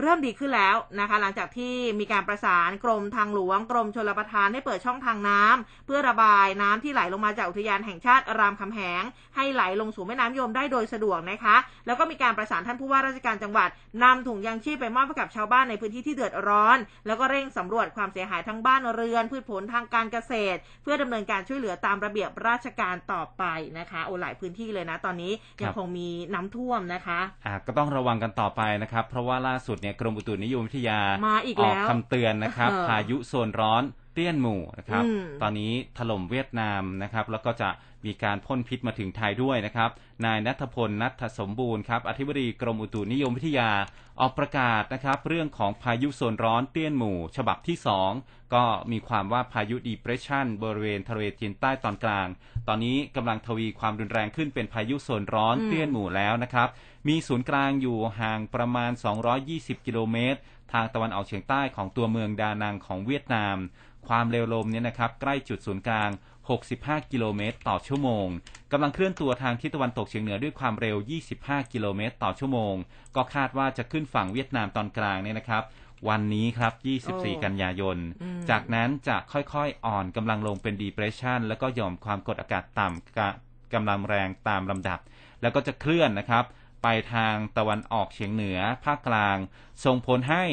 เริ่มดีขึ้นแล้วนะคะ หลังจากที่มีการประสานกรมทางหลวงกรมชลประทานให้เปิดช่องทางน้ำเพื่อระบายน้ำที่ไหลลงมาจากอุทยานแห่งชาติรามคำแหง ให้ไหลลงสู่แม่น้ำยมได้โดยสะดวกนะคะ แล้วก็มีการประสานท่านผู้ว่าราชการจังหวัดนำถุงยางชีพไปมอบให้กับชาวบ้านในพื้นที่ที่เดือดร้อน แล้วก็เร่งสำรวจความเสียหายทั้งบ้านเรือน พืชผลทางการเกษตร เพื่อดำเนินการช่วยเหลือตามระเบียบราชการต่อไปนะคะโอ้หลายพื้นที่เลยนะ ตอนนี้ยังคงมีน้ำท่วมนะคะอ่าก็ต้องระวังกันต่อไปนะครับ เพราะว่าล่าสุดเนี่ยกรมอุตุนิยมวิทยามาอีกแล้วคำเตือนนะครับเออพายุโซนร้อนเตี้ยนหมู่นะครับอืมตอนนี้ถล่มเวียดนามนะครับ แล้วก็จะ มีการพ่นพิษมาถึงไทยด้วยนะครับ นายนัทพลนัทสมบูรณ์ครับอธิบดีกรมอุตุนิยมวิทยาออกประกาศนะครับเรื่องของพายุโซนร้อนเตี้ยนหมู่ ฉบับที่ 2 ก็มีความว่าพายุดีเพรสชันบริเวณทะเลจีนใต้ตอนกลาง ตอนนี้กำลังทวีความรุนแรงขึ้นเป็นพายุโซนร้อนอืมเตี้ยนหมู่แล้วนะครับ มีศูนย์กลางอยู่ห่างประมาณ 220 กิโลเมตร ทางตะวันออกเฉียงใต้ของตัวเมืองดานังของเวียดนาม ความเร็วลมเนี่ยนะครับใกล้จุดศูนย์กลาง 65 กิโลเมตรต่อชั่วโมงกำลังเคลื่อนตัวทางทิศตะวันตกเฉียงเหนือด้วยความเร็ว 25 กิโลเมตรต่อชั่วโมง ก็คาดว่าจะขึ้นฝั่งเวียดนามตอนกลางเนี่ยนะครับ วันนี้ครับโอ้24 กันยายนอืมจากนั้นจะค่อยๆ อ่อนกำลังลงเป็น depression แล้วก็หย่อมความกดอากาศต่ำกะกำลังแรงตามลำดับ แล้วก็จะเคลื่อนนะครับ ไปทางตะวันออกเฉียงเหนือ ภาคกลาง ส่งผลให้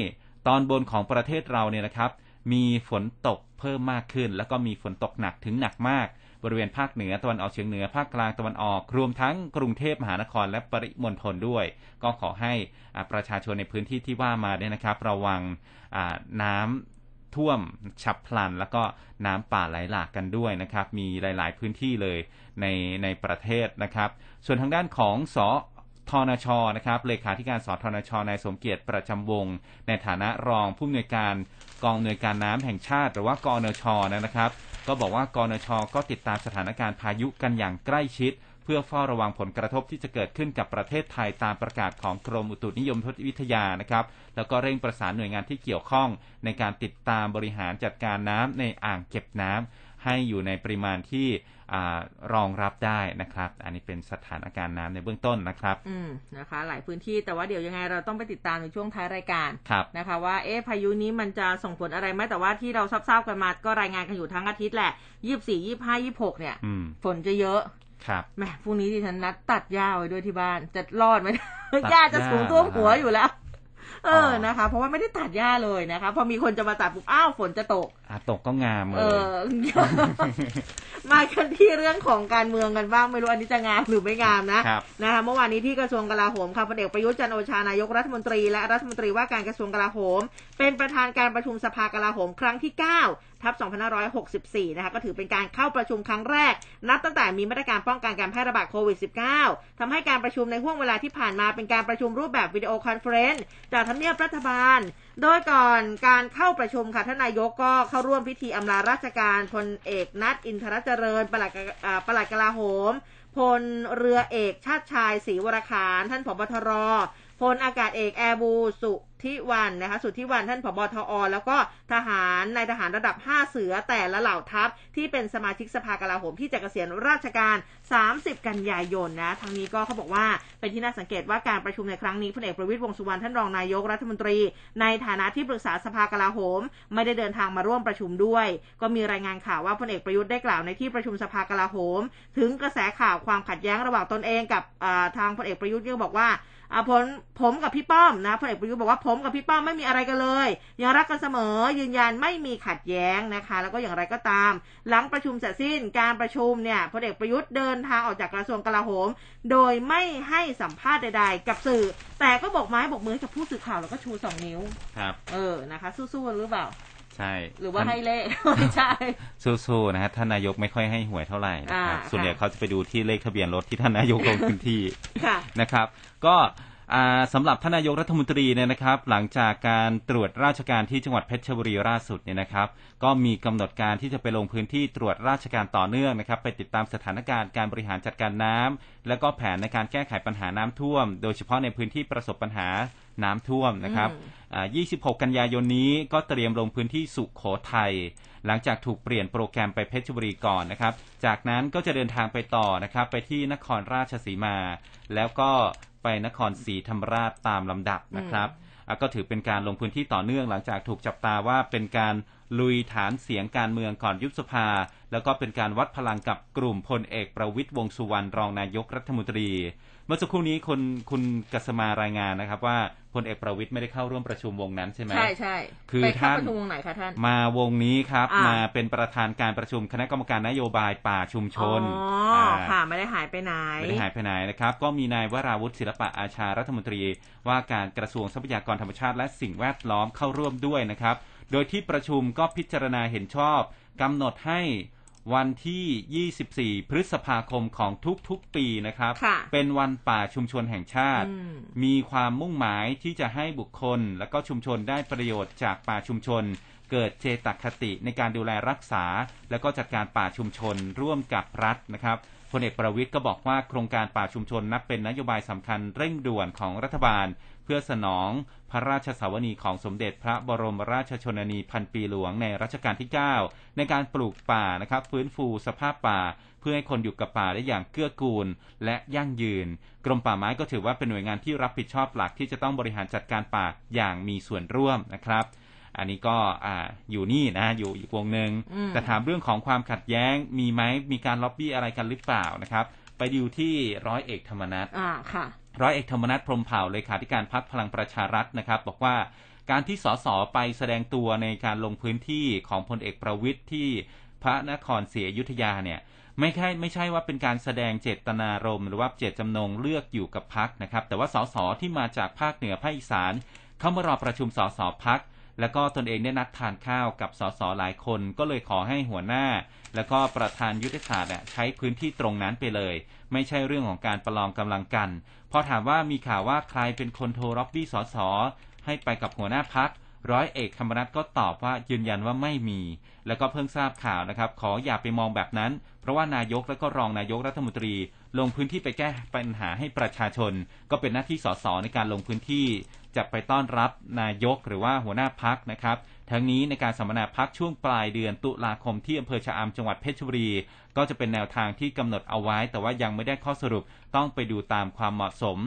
ตอนบนของประเทศเราเนี่ยนะครับ มีฝนตก เพิ่มมากขึ้น แล้วก็มีฝนตกหนักถึงหนักมาก บริเวณภาคเหนือตะวันออกเฉียงเหนือภาคกลางตะวันออก รวมทั้งกรุงเทพมหานครและปริมณฑลด้วย ก็ขอให้ประชาชนในพื้นที่ที่ว่ามาเนี่ยนะครับ ระวังน้ำท่วมฉับพลัน แล้วก็น้ำป่าไหลหลากกันด้วยนะครับ มีหลาย ๆ พื้นที่เลยในในประเทศนะครับ ส่วนทางด้านของสอ ทนชนะครับเลขาธิการสทนชนายสมเกียรติประจำวง ในฐานะรองผู้อำนวยการกองอำนวยการน้ำแห่งชาติ หรือว่ากอนชนะครับ ก็บอกว่ากอนชก็ติดตามสถานการณ์พายุกันอย่างใกล้ชิด เพื่อเฝ้าระวังผลกระทบที่จะเกิดขึ้นกับประเทศไทยตามประกาศของกรมอุตุนิยมวิทยานะครับแล้วก็เร่งประสานหน่วยงานที่เกี่ยวข้อง ในการติดตามบริหารจัดการน้ำในอ่างเก็บน้ำให้อยู่ในปริมาณที่ รองรับได้นะครับ อันนี้เป็นสถานการณ์น้ำในเบื้องต้นนะครับ อืมนะคะ หลายพื้นที่แต่ว่าเดี๋ยวยังไงเราต้องไปติดตามในช่วงท้ายรายการครับนะคะ ว่าเอ๊ะพายุนี้มันจะส่งผลอะไรไหมแต่ว่าที่เราทราบๆกันมาก็รายงานกันอยู่ทั้งอาทิตย์แหละยี่สี่ยี่ห้ายี่หกเนี่ยอืมฝนจะเยอะครับแหมพรุ่งนี้ดิฉันนัดตัดหญ้าไว้ด้วยที่บ้านจะรอดไหมตัดหญ้าจะสูงท่วมหญ้าหัวอยู่แล้ว เอออนะคะ เพราะว่าไม่ได้ตัดหญ้าเลยนะคะ พอมีคนจะมาตัดปุ๊บอ้าวฝนจะตกอาตกก็งามเลเอยอมากันที่เรื่องของการเมืองกันบ้างไม่รู้อันนี้จะงามหรือไม่งามนะครับนะคะเมื่อวานนี้ที่กระทรวงกลาโหมค่ะพลเอกประยุทธ์จันทร์โอชานายกรัฐมนตรีและรัฐมนตรีว่าการกระทรวงกลาโหม เป็นประธานการประชุมสภากลาโหมครั้งที่9 ทับ2564 นะคะ ก็ถือเป็นการเข้าประชุมครั้งแรก นับตั้งแต่มีมาตรการป้องกันการแพร่ระบาดโควิด -19 ทำให้การประชุมในห้วงเวลาที่ผ่านมาเป็นการประชุมรูปแบบ video conference จากทำเนียบรัฐบาล โดยก่อนการเข้าประชุมค่ะท่านนายกก็เข้าร่วมพิธีอำลาราชการพลเอกณัฐอินทรเจริญปลัดกะอ่าปลัดกลาโหมพลเรือเอกชาติชายศรีวรขาน ท่านผบทรพลอากาศเอกแอร์บูลสุทธิวรรณนะคะสุทธิวรรณท่านผบทอ แล้วก็ทหารนายทหารระดับ 5 เสือแต่ละเหล่าทัพ ที่เป็นสมาชิกสภากลาโหมที่จะเกษียณราชการ 30 กันยายนนะทางนี้ก็เขาบอกว่าเป็นที่น่าสังเกตว่าการประชุมในครั้งนี้พลเอกประวิตรวงษ์สุวรรณท่านรองนายกรัฐมนตรี ในฐานะที่ปรึกษาสภากลาโหม ไม่ได้เดินทางมาร่วมประชุมด้วย ก็มีรายงานข่าวว่าพลเอกประยุทธ์ได้กล่าวในที่ประชุมสภากลาโหม ถึงกระแสข่าวความขัดแย้งระหว่างตนเองกับทางพลเอกประยุทธ์ก็บอกว่าผมผมกับพี่ป้อมนะพลเอกประยุทธ์บอกว่าผมกับพี่ป้อมไม่มีอะไรกันเลย ยังรักกันเสมอยืนยันไม่มีขัดแย้งนะคะ แล้วก็อย่างไรก็ตาม หลังประชุมเสร็จสิ้นการประชุมเนี่ยพลเอกประยุทธ์เดินทางออกจากกระทรวงกลาโหม โดยไม่ให้สัมภาษณ์ใด ๆ กับสื่อ แต่ก็บอกไม้บอกมือให้กับผู้สื่อข่าวแล้วก็ชูสองนิ้ว ครับ เออนะคะ สู้ๆหรือเปล่าใช่หรือว่าท่นให้เลขไม่ใช่สู้ๆนะฮะท่านนายกไม่ค่อยให้หวยเท่าไหร่นะครับอ่าส่วนใหญ่ค่ะเขาจะไปดูที่เลขทะเบียนรถที่ท่านนายกลงพื้นที่ค่ะนะครับ ก็อ่า สำหรับท่านนายกรัฐมนตรีเนี่ยนะครับ หลังจากการตรวจราชการที่จังหวัดเพชรบุรีล่าสุดเนี่ยนะครับ ก็มีกำหนดการที่จะไปลงพื้นที่ตรวจราชการต่อเนื่องนะครับ ไปติดตามสถานการณ์การบริหารจัดการน้ำแล้วก็แผนในการแก้ไขปัญหาน้ำท่วม โดยเฉพาะในพื้นที่ประสบปัญหาน้ำท่วมนะครับ 26 กันยายนนี้ก็เตรียมลงพื้นที่สุขโขทัยหลังจากถูกเปลี่ยนโปรแกรมไปเพชรบุรีก่อนนะครับ จากนั้นก็จะเดินทางไปต่อนะครับ ไปที่นครราชสีมา แล้วก็ ไปนครศรีธรรมราชตามลำดับนะครับอะก็ถือเป็นการลงพื้นที่ต่อเนื่องหลังจากถูกจับตาว่าเป็นการลุยฐานเสียงการเมืองก่อนยุบสภา แล้วก็เป็นการวัดพลังกับกลุ่มพลเอกประวิตยวงษ์สุวรรณรองนายกรัฐมนตรี เมื่อสักครู่นี้คุณคุณกัสมารายงานนะครับว่า พลเอกประวิตยไม่ได้เข้าร่วมประชุมวงนั้นใช่ไหมใช่ใช่คือไปเข้าท่านประชุมวงไหนคะท่าน มาวงนี้ครับอ่ามมาเป็นประธานการประชุมคณะกรรมการนโยบายป่าชุมชนอ๋อาค่ะไม่ได้หายไปไหนไม่ได้หายไปไหนนะครับ ก็มีนายวราวุฒิศิลปะอาชารัฐมนตรี ว่าการกระทรวงทรัพยากรธรรมชาติและสิ่งแวดล้อมเข้าร่วมด้วยนะครับ โดยที่ประชุมก็พิจารณาเห็นชอบกำหนดให้ วันที่ 24 พฤษภาคมของทุกๆปีนะครับค่ะเป็นวันป่าชุมชนแห่งชาติอืมมีความมุ่งหมายที่จะให้บุคคล และก็ชุมชนได้ประโยชน์จากป่าชุมชน เกิดเจตคติในการดูแลรักษา และก็จัดการป่าชุมชนร่วมกับรัฐนะครับพลเอกประวิทย์ก็บอกว่าโครงการป่าชุมชนนับเป็นนโยบายสำคัญเร่งด่วนของรัฐบาลเพื่อสนองพระราชสาวนีของสมเด็จพระบรมราชชนนีพันปีหลวงในรัชกาลที่ 9 ในการปลูกป่านะครับฟื้นฟูสภาพป่า เพื่อให้คนอยู่กับป่าได้อย่างเกื้อกูล และยั่งยืน กรมป่าไม้ก็ถือว่าเป็นหน่วยงานที่รับผิดชอบหลักที่จะต้องบริหารจัดการป่าอย่างมีส่วนร่วมนะครับอันนี้ก็อ่าอยู่นี่นะอยู่อีกวงหนึ่งอืมแต่ถามเรื่องของความขัดแย้งมีไหมมีการล็อบบี้อะไรกันหรือเปล่านะครับ ไปดูที่ร้อยเอกธรรมนัฐอ่าค่ะ ร้อยเอกธรรมนัฐพรมเผ่าเลขาธิการพักพลังประชารัฐนะครับ บอกว่าการที่สสไปแสดงตัวในการลงพื้นที่ของพลเอกประวิทย์ที่พระนครศรีอยุธยาเนี่ยไม่ใช่ไม่ใช่ว่าเป็นการแสดงเจตนารมณ์หรือว่าเจตจำนงเลือกอยู่กับพักนะครับ แต่ว่าสสที่มาจากภาคเหนือภาคอีสานเข้ามารอประชุมสสพักแล้วก็ตนเองได้นัดทานข้าวกับสสหลายคนก็เลยขอให้หัวหน้า แล้วก็ประธานยุทธศาสตร์ใช้พื้นที่ตรงนั้นไปเลย ไม่ใช่เรื่องของการประลองกำลังกัน พอถามว่ามีข่าวว่าใครเป็นคนโทรร็อบบี้สสให้ไปกับหัวหน้าพักร้อยเอกธรรมนัฐก็ตอบว่ายืนยันว่าไม่มี แล้วก็เพิ่งทราบข่าวนะครับ ขออย่าไปมองแบบนั้น เพราะว่านายกและก็รองนายกรัฐมนตรี ลงพื้นที่ไปแก้ปัญหาให้ประชาชน ก็เป็นหน้าที่สสในการลงพื้นที่จะไปต้อนรับนายกหรือว่าหัวหน้าพักนะครับ ทั้งนี้ในการสัมมนาพักช่วงปลายเดือนตุลาคมที่อำเภอชะอำจังหวัดเพชรบุรี ก็จะเป็นแนวทางที่กำหนดเอาไว้ แต่ว่ายังไม่ได้ข้อสรุปต้องไปดูตามความเหมาะสม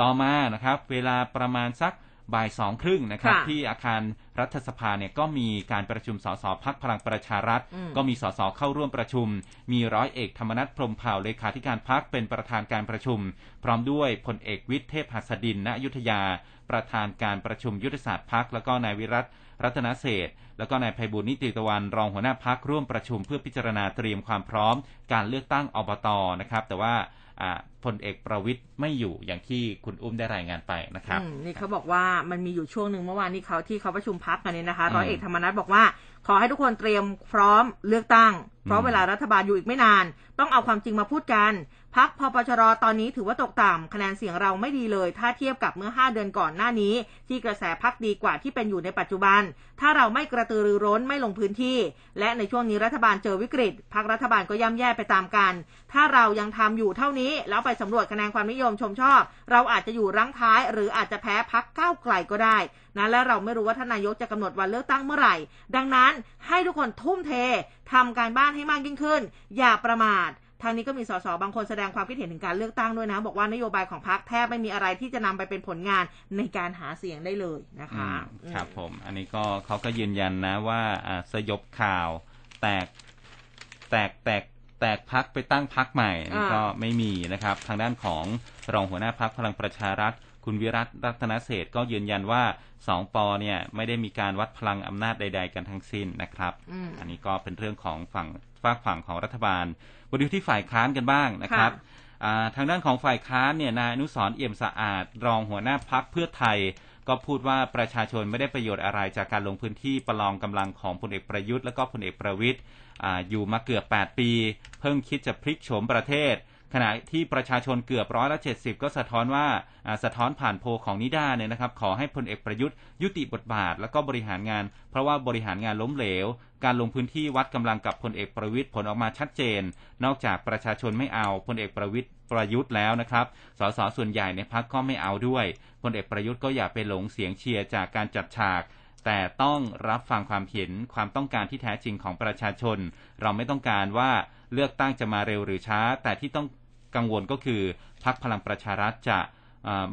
ต่อมานะครับ เวลาประมาณสักบ่ายสองครึ่งนะครับค่ะที่อาคารรัฐสภาเนี่ยก็มีการประชุมสสพักพลังประชารัฐอืมก็มีสสเข้าร่วมประชุม มีร้อยเอกธรรมนัฐพรหมเผ่าเลขาธิการพักเป็นประธานการประชุม พร้อมด้วยพลเอกวิทย์เทพหัสดินณอยุธยา ประธานการประชุมยุทธศาสตร์พักแล้วก็นายวิรัต รัตนเศรษฐ์แล้วก็นายไพบุญนิติตะวันรองหัวหน้าพักร่วมประชุมเพื่อพิจารณาเตรียมความพร้อม การเลือกตั้งอบตนะครับ แต่ว่าอ่าพลเอกประวิทย์ไม่อยู่อย่างที่คุณอุ้มได้รายงานไปนะครับอืมนี่เขาบอกว่ามันมีอยู่ช่วงหนึ่งเมื่อวานนี้เขาที่เขาประชุมพักกันเนี่ยนะคะอืมร้อยเอกธรรมนัฐบอกว่า ขอให้ทุกคนเตรียมพร้อมเลือกตั้ง เพราะอืมเวลารัฐบาลอยู่อีกไม่นาน ต้องเอาความจริงมาพูดกัน พักพปชรตอนนี้ถือว่าตกต่ำคะแนนเสียงเราไม่ดีเลย ถ้าเทียบกับเมื่อ 5 เดือนก่อนหน้านี้ ที่กระแสพักดีกว่าที่เป็นอยู่ในปัจจุบัน ถ้าเราไม่กระตือรือร้นไม่ลงพื้นที่ และในช่วงนี้รัฐบาลเจอวิกฤตพักรัฐบาลก็ย่ำแย่ไปตามกัน ถ้าเรายังทำอยู่เท่านี้ แล้วไปสำรวจคะแนนความนิยมชมชอบ เราอาจจะอยู่รั้งท้าย หรืออาจจะแพ้พักก้าวไกลก็ได้นะและเราไม่รู้ว่าท่านนายกจะกำหนดวันเลือกตั้งเมื่อไหร่ ดังนั้นให้ทุกคนทุ่มเททำการบ้านให้มากยิ่งขึ้น อย่าประมาท ทางนี้ก็มีสสบางคนแสดงความคิดเห็นถึงการเลือกตั้งด้วยนะ บอกว่านโยบายของพรรคแทบไม่มีอะไรที่จะนำไปเป็นผลงานในการหาเสียงได้เลยนะคะอืมครับผมอันนี้ก็เขาก็ยืนยันนะว่าอ่าสยบข่าวแตกแตกแตกแตกพักไปตั้งพักใหม่อันนี่ก็ไม่มีนะครับ ทางด้านของรองหัวหน้าพักพลังประชารัฐ คุณวิรัตรัตนเศรษฐ์ก็ยืนยันว่าสองปอเนี่ยไม่ได้มีการวัดพลังอำนาจใด ๆ กันทั้งสิ้นนะครับอืมอันนี้ก็เป็นเรื่องของฝั่งฝากฝั่งของรัฐบาล มาดูที่ฝ่ายค้านกันบ้างนะครับค่ะอ่าทางด้านของฝ่ายค้านเนี่ยนายอนุสรณ์เอี่ยมสะอาด รองหัวหน้าพักเพื่อไทย ก็พูดว่าประชาชนไม่ได้ประโยชน์อะไรจากการลงพื้นที่ประลองกำลังของพลเอกประยุทธ์และก็พลเอกประวิทย์อ่าอยู่มาเกือบ 8 ปี เพิ่งคิดจะพลิกโฉมประเทศ ขณะที่ประชาชนเกือบร้อยละเจ็ดสิบก็สะท้อนว่าสะท้อนผ่านโพลของนิด้าเนี่ยนะครับ ขอให้พลเอกประยุทธ์ยุติบทบาท แล้วก็บริหารงาน เพราะว่าบริหารงานล้มเหลว การลงพื้นที่วัดกำลังกับพลเอกประวิทย์ผลออกมาชัดเจน นอกจากประชาชนไม่เอาพลเอกประวิทย์ประยุทธ์แล้วนะครับ สสส่วนใหญ่ในพักก็ไม่เอาด้วยพลเอกประยุทธ์ก็อย่าไปหลงเสียงเชียร์จากการจัดฉากแต่ต้องรับฟังความเห็นความต้องการที่แท้จริงของประชาชน เราไม่ต้องการว่าเลือกตั้งจะมาเร็วหรือช้า แต่ที่ต้อง กังวลก็คือพักพลังประชารัฐจะ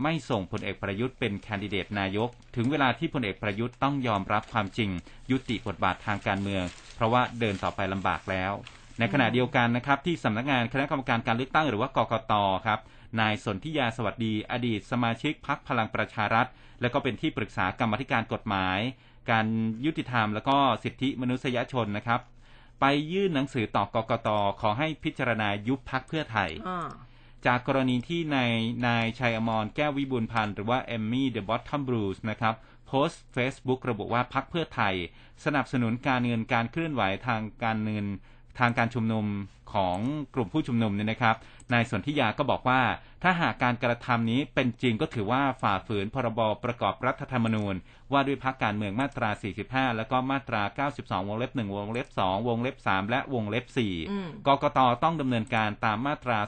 ไม่ส่งพลเอกประยุทธ์เป็นแคนดิเดตนายก ถึงเวลาที่พลเอกประยุทธ์ต้องยอมรับความจริง ยุติบทบาททางการเมือง เพราะว่าเดินต่อไปลำบากแล้ว ในขณะเดียวกันนะครับ ที่สำนักงานคณะกรรมการการเลือกตั้งหรือว่ากกตครับนายสนธิยาสวัสดี อดีตสมาชิกพักพลังประชารัฐ และก็เป็นที่ปรึกษากรรมธิการกฎหมาย การยุติธรรมและก็สิทธิมนุษยชนนะครับ ไปยื่นหนังสือต่อกกตขอให้พิจารณายุบพักเพื่อไทยอ่าจากกรณีที่นายนายชัยอมรแก้ววิบูลย์พันธ์หรือว่าเอมมี่เดอะบอททัมบรูซนะครับโพสต์ Facebook ระบุว่าพักเพื่อไทย สนับสนุนการเงินการเคลื่อนไหวทางการเงิน ทางการชุมนุมของกลุ่มผู้ชุมนุมเนี่ยนะครับ นายสนธิยาก็บอกว่า ถ้าหากการกระทำนี้เป็นจริงก็ถือว่าฝ่าฝืนพรบประกอบรัฐธรรมนูญ ว่าด้วยพักการเมืองมาตรา 45 แล้วก็มาตรา 92 วงเล็บ 1 วงเล็บ 2 วงเล็บ 3 และวงเล็บ 4 กกตต้องดำเนินการตามมาตรา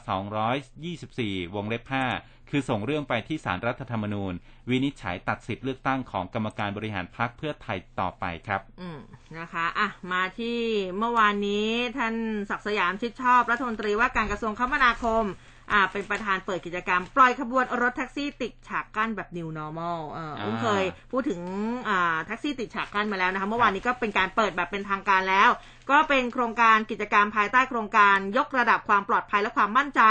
224 วงเล็บ 5 คือส่งเรื่องไปที่สารรัฐธรรมนูญ วินิจฉัยตัดสิทธิ์เลือกตั้งของกรรมการบริหารพักเพื่อไทยต่อไปครับ อืมนะคะอะมาที่เมื่อวานนี้ท่านศักดิ์สยามชิดชอบรัฐมนตรีว่าการกระทรวงคมนาคม อ่าเป็นประธานเปิดกิจกรรม ปล่อยขบวนรถแท็กซี่ติดฉากกั้นแบบ new normal เอออุ้มอ่าเคยพูดถึงอ่าแท็กซี่ติดฉากกั้นมาแล้วนะคะ เมื่อวานนี้ก็เป็นการเปิดแบบเป็นทางการแล้ว ก็เป็นโครงการกิจกรรมภายใต้โครงการยกระดับความปลอดภัยและความมั่นใจ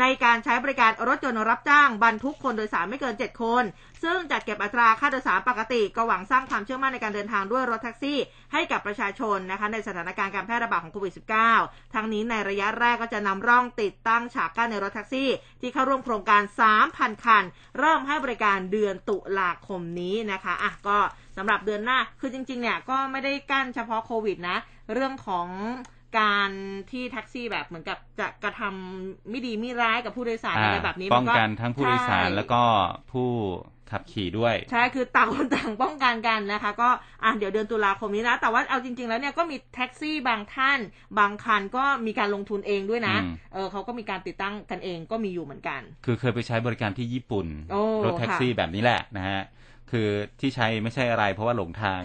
ในการใช้บริการรถยนต์รับจ้างบรรทุกคนโดยสารไม่เกิน 7 คน ซึ่งจัดเก็บอัตราค่าโดยสารปกติก็หวังสร้างความเชื่อมั่นในการเดินทางด้วยรถแท็กซี่ ให้กับประชาชนนะคะในสถานการณ์การแพร่ระบาดของโควิด -19 ทั้งนี้ในระยะแรกก็จะนำร่องติดตั้งฉากกั้นในรถแท็กซี่ ที่เข้าร่วมโครงการ 3,000 คัน เริ่มให้บริการเดือนตุลาคมนี้นะคะอะก็สำหรับเดือนหน้าคือจริงๆเนี่ยก็ไม่ได้กั้นเฉพาะโควิดนะเรื่องของ การที่แท็กซี่แบบเหมือนกับจะกระทำไม่ดีไม่ร้ายกับผู้โดยสารอะไรแบบนี้ป้องมักันทั้งผู้โดยสารใช่แล้วก็ผู้ขับขี่ด้วย ใช่คือต่างคนต่างป้องกันกันนะคะ ก็อะเดี๋ยวเดือนตุลาคมนี้นะแต่ว่าเอาจริง ๆ แล้วเนี่ยก็มีแท็กซี่บางท่าน บางคันก็มีการลงทุนเองด้วยนะอืมเออเขาก็มีการติดตั้งกันเองก็มีอยู่เหมือนกัน คือเคยไปใช้บริการที่ญี่ปุ่นโอ้รถแท็กซี่แบบนี้แหละนะฮะ คือที่ใช้ไม่ใช่อะไร เพราะว่าหลงทาง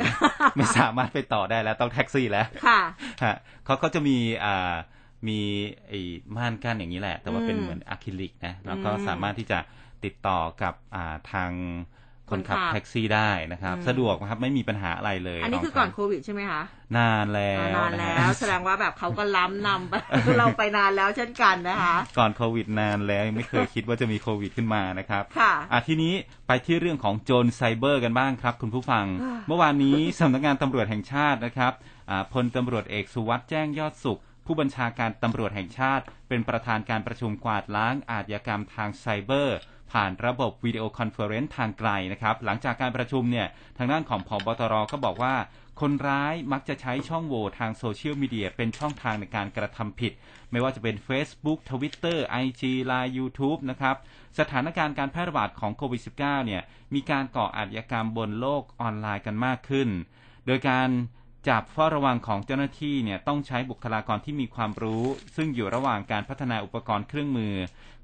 ไม่สามารถไปต่อได้แล้วต้องแท็กซี่แล้ว ค่ะฮะเขาก็จะมีอ่ามีไอ้ม่านกั้นอย่างนี้แหละ แต่ว่าเป็นอืมเหมือนอะคริลิกนะแล้วก็อืมสามารถที่จะติดต่อกับอ่าทาง คนขับคนขับแท็กซี่ได้นะครับอืมสะดวกนะครับไม่มีปัญหาอะไรเลย อันนี้คือก่อนโควิดใช่ไหมคะ นานแล้วอ่านานนะแล้ฮะวแสดงว่าแบบเขาก็ล้ำนำไปเราไปนานแล้วเช่นกันนะคะ ก่อนโควิดนานแล้วยังไม่เคยคิดว่าจะมีโควิดขึ้นมานะครับค่ะอะทีนี้ไปที่เรื่องของโจรไซเบอร์กันบ้างครับ คุณผู้ฟังอ่าเมื่อวานนี้สำนักงานตำรวจแห่งชาตินะครับอ่าพลตำรวจเอกสุวัสด์แจ้งยอดสุขผู้บัญชาการตำรวจแห่งชาติ เป็นประธานการประชุมกวาดล้างอาชญากรรมทางไซเบอร์ ผ่านระบบ video conference ทางไกลนะครับ หลังจากการประชุมเนี่ยทางด้านของผบตรก็บอกว่า คนร้ายมักจะใช้ช่องโหว่ทางโซเชียลมีเดียเป็นช่องทางในการกระทำผิด ไม่ว่าจะเป็น Facebook Twitter IG Line YouTube นะครับ สถานการณ์การแพร่ระบาดของโควิด -19 เนี่ยมีการก่ออาชญากรรมบนโลกออนไลน์กันมากขึ้นโดยการ จับเฝ้าระวังของเจ้าหน้าที่เนี่ยต้องใช้บุคลากรที่มีความรู้ ซึ่งอยู่ระหว่างการพัฒนาอุปกรณ์เครื่องมือ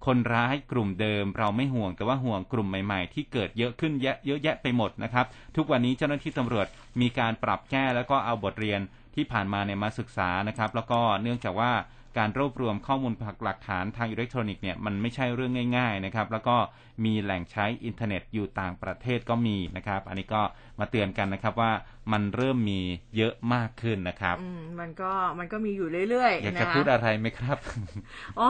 คนร้ายกลุ่มเดิม เราไม่ห่วงแต่ว่าห่วงกลุ่มใหม่ๆ ที่เกิดเยอะขึ้นเยอะเยอะแยะไปหมดนะครับ ทุกวันนี้เจ้าหน้าที่ตำรวจมีการปรับแก้แล้วก็เอาบทเรียนที่ผ่านมาเนี่ยมาศึกษานะครับ แล้วก็เนื่องจากว่า การรวบรวมข้อมูลหลักฐานทางอิเล็กทรอนิกส์เนี่ยมันไม่ใช่เรื่องง่ายๆนะครับแล้วก็มีแหล่งใช้อินเทอร์เน็ตอยู่ต่างประเทศก็มีนะครับ อันนี้ก็มาเตือนกันนะครับว่ามันเริ่มมีเยอะมากขึ้นนะครับอืมมันก็มันก็มีอยู่เรื่อยอยากๆจะนะคะพูดอะไรไหมครับโอ้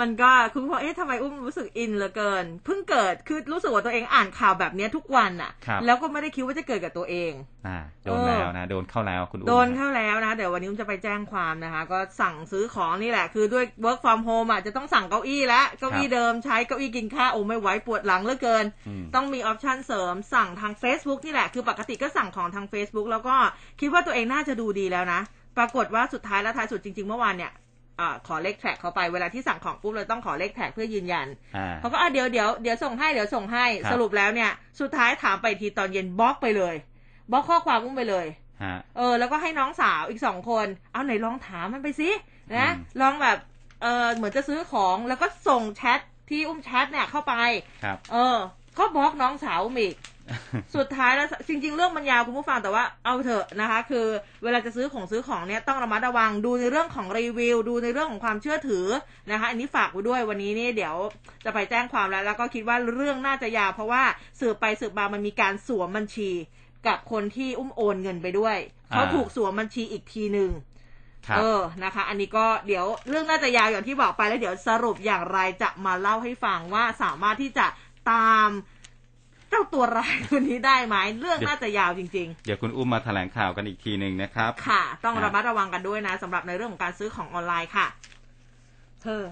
มันก็คุณพ่อเอ๊ะทำไมอุ้มรู้สึกอินเหลือเกิน เพิ่งเกิดคือรู้สึกว่าตัวเองอ่านข่าวแบบเนี้ยทุกวันอะครับแล้วก็ไม่ได้คิดว่าจะเกิดกับตัวเองอ่าโดนแล้วนะ โดนเข้าแล้วคุณอุ้มโดนเข้าแล้วนะ เดี๋ยววันนี้อุ้มจะไปแจ้งความนะคะ ก็สั่งซื้อของนี่แหละ คือด้วย work from home อะจะต้องสั่งเก้าอี้แล้วเก้าอี้เดิมใช้เก้าอี้กินข้าวโอ้ไม่ไหวปวดหลังเหลือเกินอืมต้องมีออปชันเสริมสั่งทาง Facebook นี่แหละคือปกติก็สั่งของทาง Facebook แล้วก็คิดว่าตัวเองน่าจะดูดีแล้วนะ ปรากฏว่าสุดท้ายแล้วท้ายสุดจริง ๆ เมื่อวานเนี่ย อาขอเลข track เขาไปเวลาที่สั่งของปุ๊บเลยต้องขอเลข track เพื่อยืนยันอ่าเขาก็อะเดี๋ยวเดี๋ยวเดี๋ยวส่งให้เดี๋ยวส่งให้ครับสรุปแล้วเนี่ย สุดท้ายถามไปทีตอนเย็นบล็อกไปเลยบล็อกข้อความอุ้มไปเลยฮะเออ แล้วก็ให้น้องสาวอีกสองคน เอาไหนลองถามมันไปสินะอืมลองแบบเออเหมือนจะซื้อของแล้วก็ส่งแชทที่อุ้มแชทเนี่ยเข้าไปครับเออก็บล็อกน้องสาวอุ้มอีก สุดท้ายแล้วจริง ๆ เรื่องมันยาวคุณผู้ฟังแต่ว่าเอาเถอะนะคะ คือเวลาจะซื้อของซื้อของเนี่ยต้องระมัดระวังดูในเรื่องของรีวิว ดูในเรื่องของความเชื่อถือนะคะ อันนี้ฝากไว้ด้วยวันนี้นี่เดี๋ยวจะไปแจ้งความแล้ว แล้วก็คิดว่าเรื่องน่าจะยาวเพราะว่าสืบไปสืบมามันมีการสวมบัญชี กับคนที่อุ้มโอนเงินไปด้วยเขาอ่าถูกสวมบัญชีอีกทีหนึ่งครับเออ นะคะ อันนี้ก็เดี๋ยวเรื่องน่าจะยาวอย่างที่บอกไปแล้วเดี๋ยวสรุปอย่างไรจะมาเล่าให้ฟังว่าสามารถที่จะตามเจ้าตัวร้ายคนนี้ได้ไหมเรื่องน่าจะยาวจริงเดี๋ยวคุณอุ้มมาแถลงข่าวกันอีกทีหนึ่งนะครับๆค่ะ ต้องครับระมัดระวังกันด้วยนะสำหรับในเรื่องของการซื้อของออนไลน์ค่ะเธอ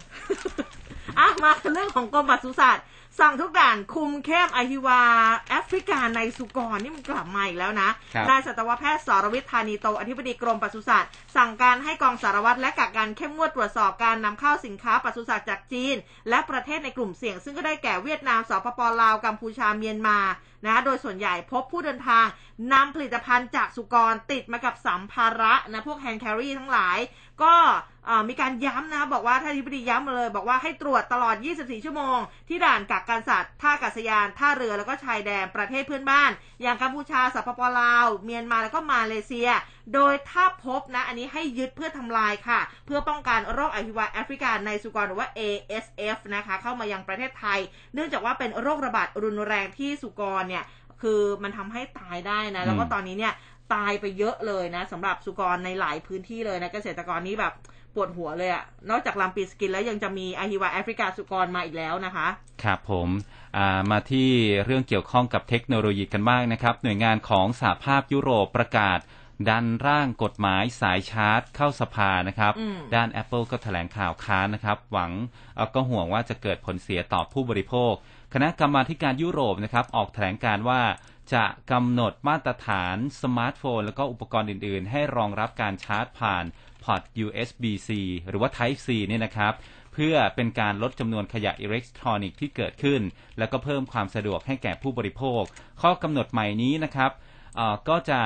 อะมาเรื่องของกรมปศุสัตว์ สั่งทุกด่านคุมเข้มอหิวา แอฟริกาในสุกรนี่มันกลับมาอีกแล้วนะครับนายสัตวแพทย์สรวิทย์ธานีโตอธิบดีกรมปศุสัตว์สั่งการให้กองสารวัตรและกักกันเข้มงวดตรวจสอบการนำเข้าสินค้าปศุสัตว์จากจีน และประเทศในกลุ่มเสี่ยง ซึ่งก็ได้แก่เวียดนามสปปลาวกัมพูชาเมียนมานะโดยส่วนใหญ่พบผู้เดินทางนำผลิตภัณฑ์จากสุกรติดมากับสัมภาระนะพวกแฮนด์แครี่ทั้งหลาย ก็มีการย้ำนะบอกว่าท่านอธิบดีย้ำมาเลย บอกว่าให้ตรวจตลอด 24 ชั่วโมง ที่ด่านกักกันสัตว์ท่าอากาศยาน ท่าเรือแล้วก็ชายแดนประเทศเพื่อนบ้าน อย่างกัมพูชาสปปลาว เมียนมาแล้วก็มาเลเซีย โดยถ้าพบนะ อันนี้ให้ยึดเพื่อทำลายค่ะ เพื่อป้องกันโรคอหิวาแอฟริกาในสุกรหรือว่า ASF นะคะเข้ามายังประเทศไทย เนื่องจากว่าเป็นโรคระบาดรุนแรงที่สุกรเนี่ยคือมันทำให้ตายได้นะ แล้วก็ตอนนี้เนี่ย ตายไปเยอะเลยนะสำหรับสุกรในหลายพื้นที่เลยนะเกษตรกรนี้แบบปวดหัวเลยอะนอกจากลัมปีสกินแล้วยังจะมีอหิวาแอฟริกาสุกรมาอีกแล้วนะคะ ครับผมอ่ามาที่เรื่องเกี่ยวข้องกับเทคโนโลยีกันบ้างนะครับ หน่วยงานของสหภาพยุโรปประกาศ ดันร่างกฎหมายสายชาร์จเข้าสภานะครับอืมด้าน Apple ก็แถลงข่าวค้านนะครับ หวังเอ่อก็ห่วงว่าจะเกิดผลเสียต่อผู้บริโภค คณะกรรมาธิการยุโรปนะครับออกแถลงการณ์ว่า จะกำหนดมาตรฐานสมาร์ทโฟน แล้วก็อุปกรณ์อื่น ๆ ให้รองรับการชาร์จผ่านพอร์ต USB-C หรือว่า Type C เนี่ยนะครับ เพื่อเป็นการลดจำนวนขยะอิเล็กทรอนิกส์ที่เกิดขึ้น แล้วก็เพิ่มความสะดวกให้แก่ผู้บริโภค ข้อกำหนดใหม่นี้นะครับก็จะ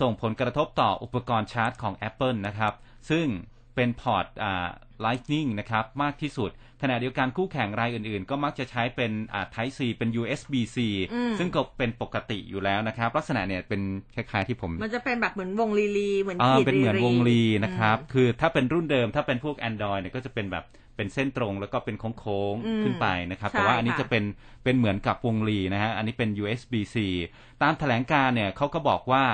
ส่งผลกระทบต่ออุปกรณ์ชาร์จของ Apple นะครับ ซึ่ง เป็นพอร์ตอ่า Lightning นะครับมากที่สุด ขณะเดียวกันคู่แข่งรายอื่นๆ ก็มักจะใช้เป็นอ่า Type C เป็น USB-C อืมซึ่งก็เป็นปกติอยู่แล้วนะครับ ลักษณะเนี่ยเป็นคล้ายๆที่ผม มันจะเป็นแบบเหมือนวงลีลีเหมือนอ่าขีดเป็นเหมือนวงลีนะครับอืมคือถ้าเป็นรุ่นเดิมถ้าเป็นพวก Android เนี่ยก็จะเป็นแบบเป็นเส้นตรงแล้วก็เป็นโค้งอืมๆขึ้นไปนะครับใช่แต่ว่าอันนี้ค่ะจะเป็นเป็นเหมือนกับวงลีนะฮะอันนี้เป็น USB-C ตามแถลงการเนี่ยเขาก็บอกว่า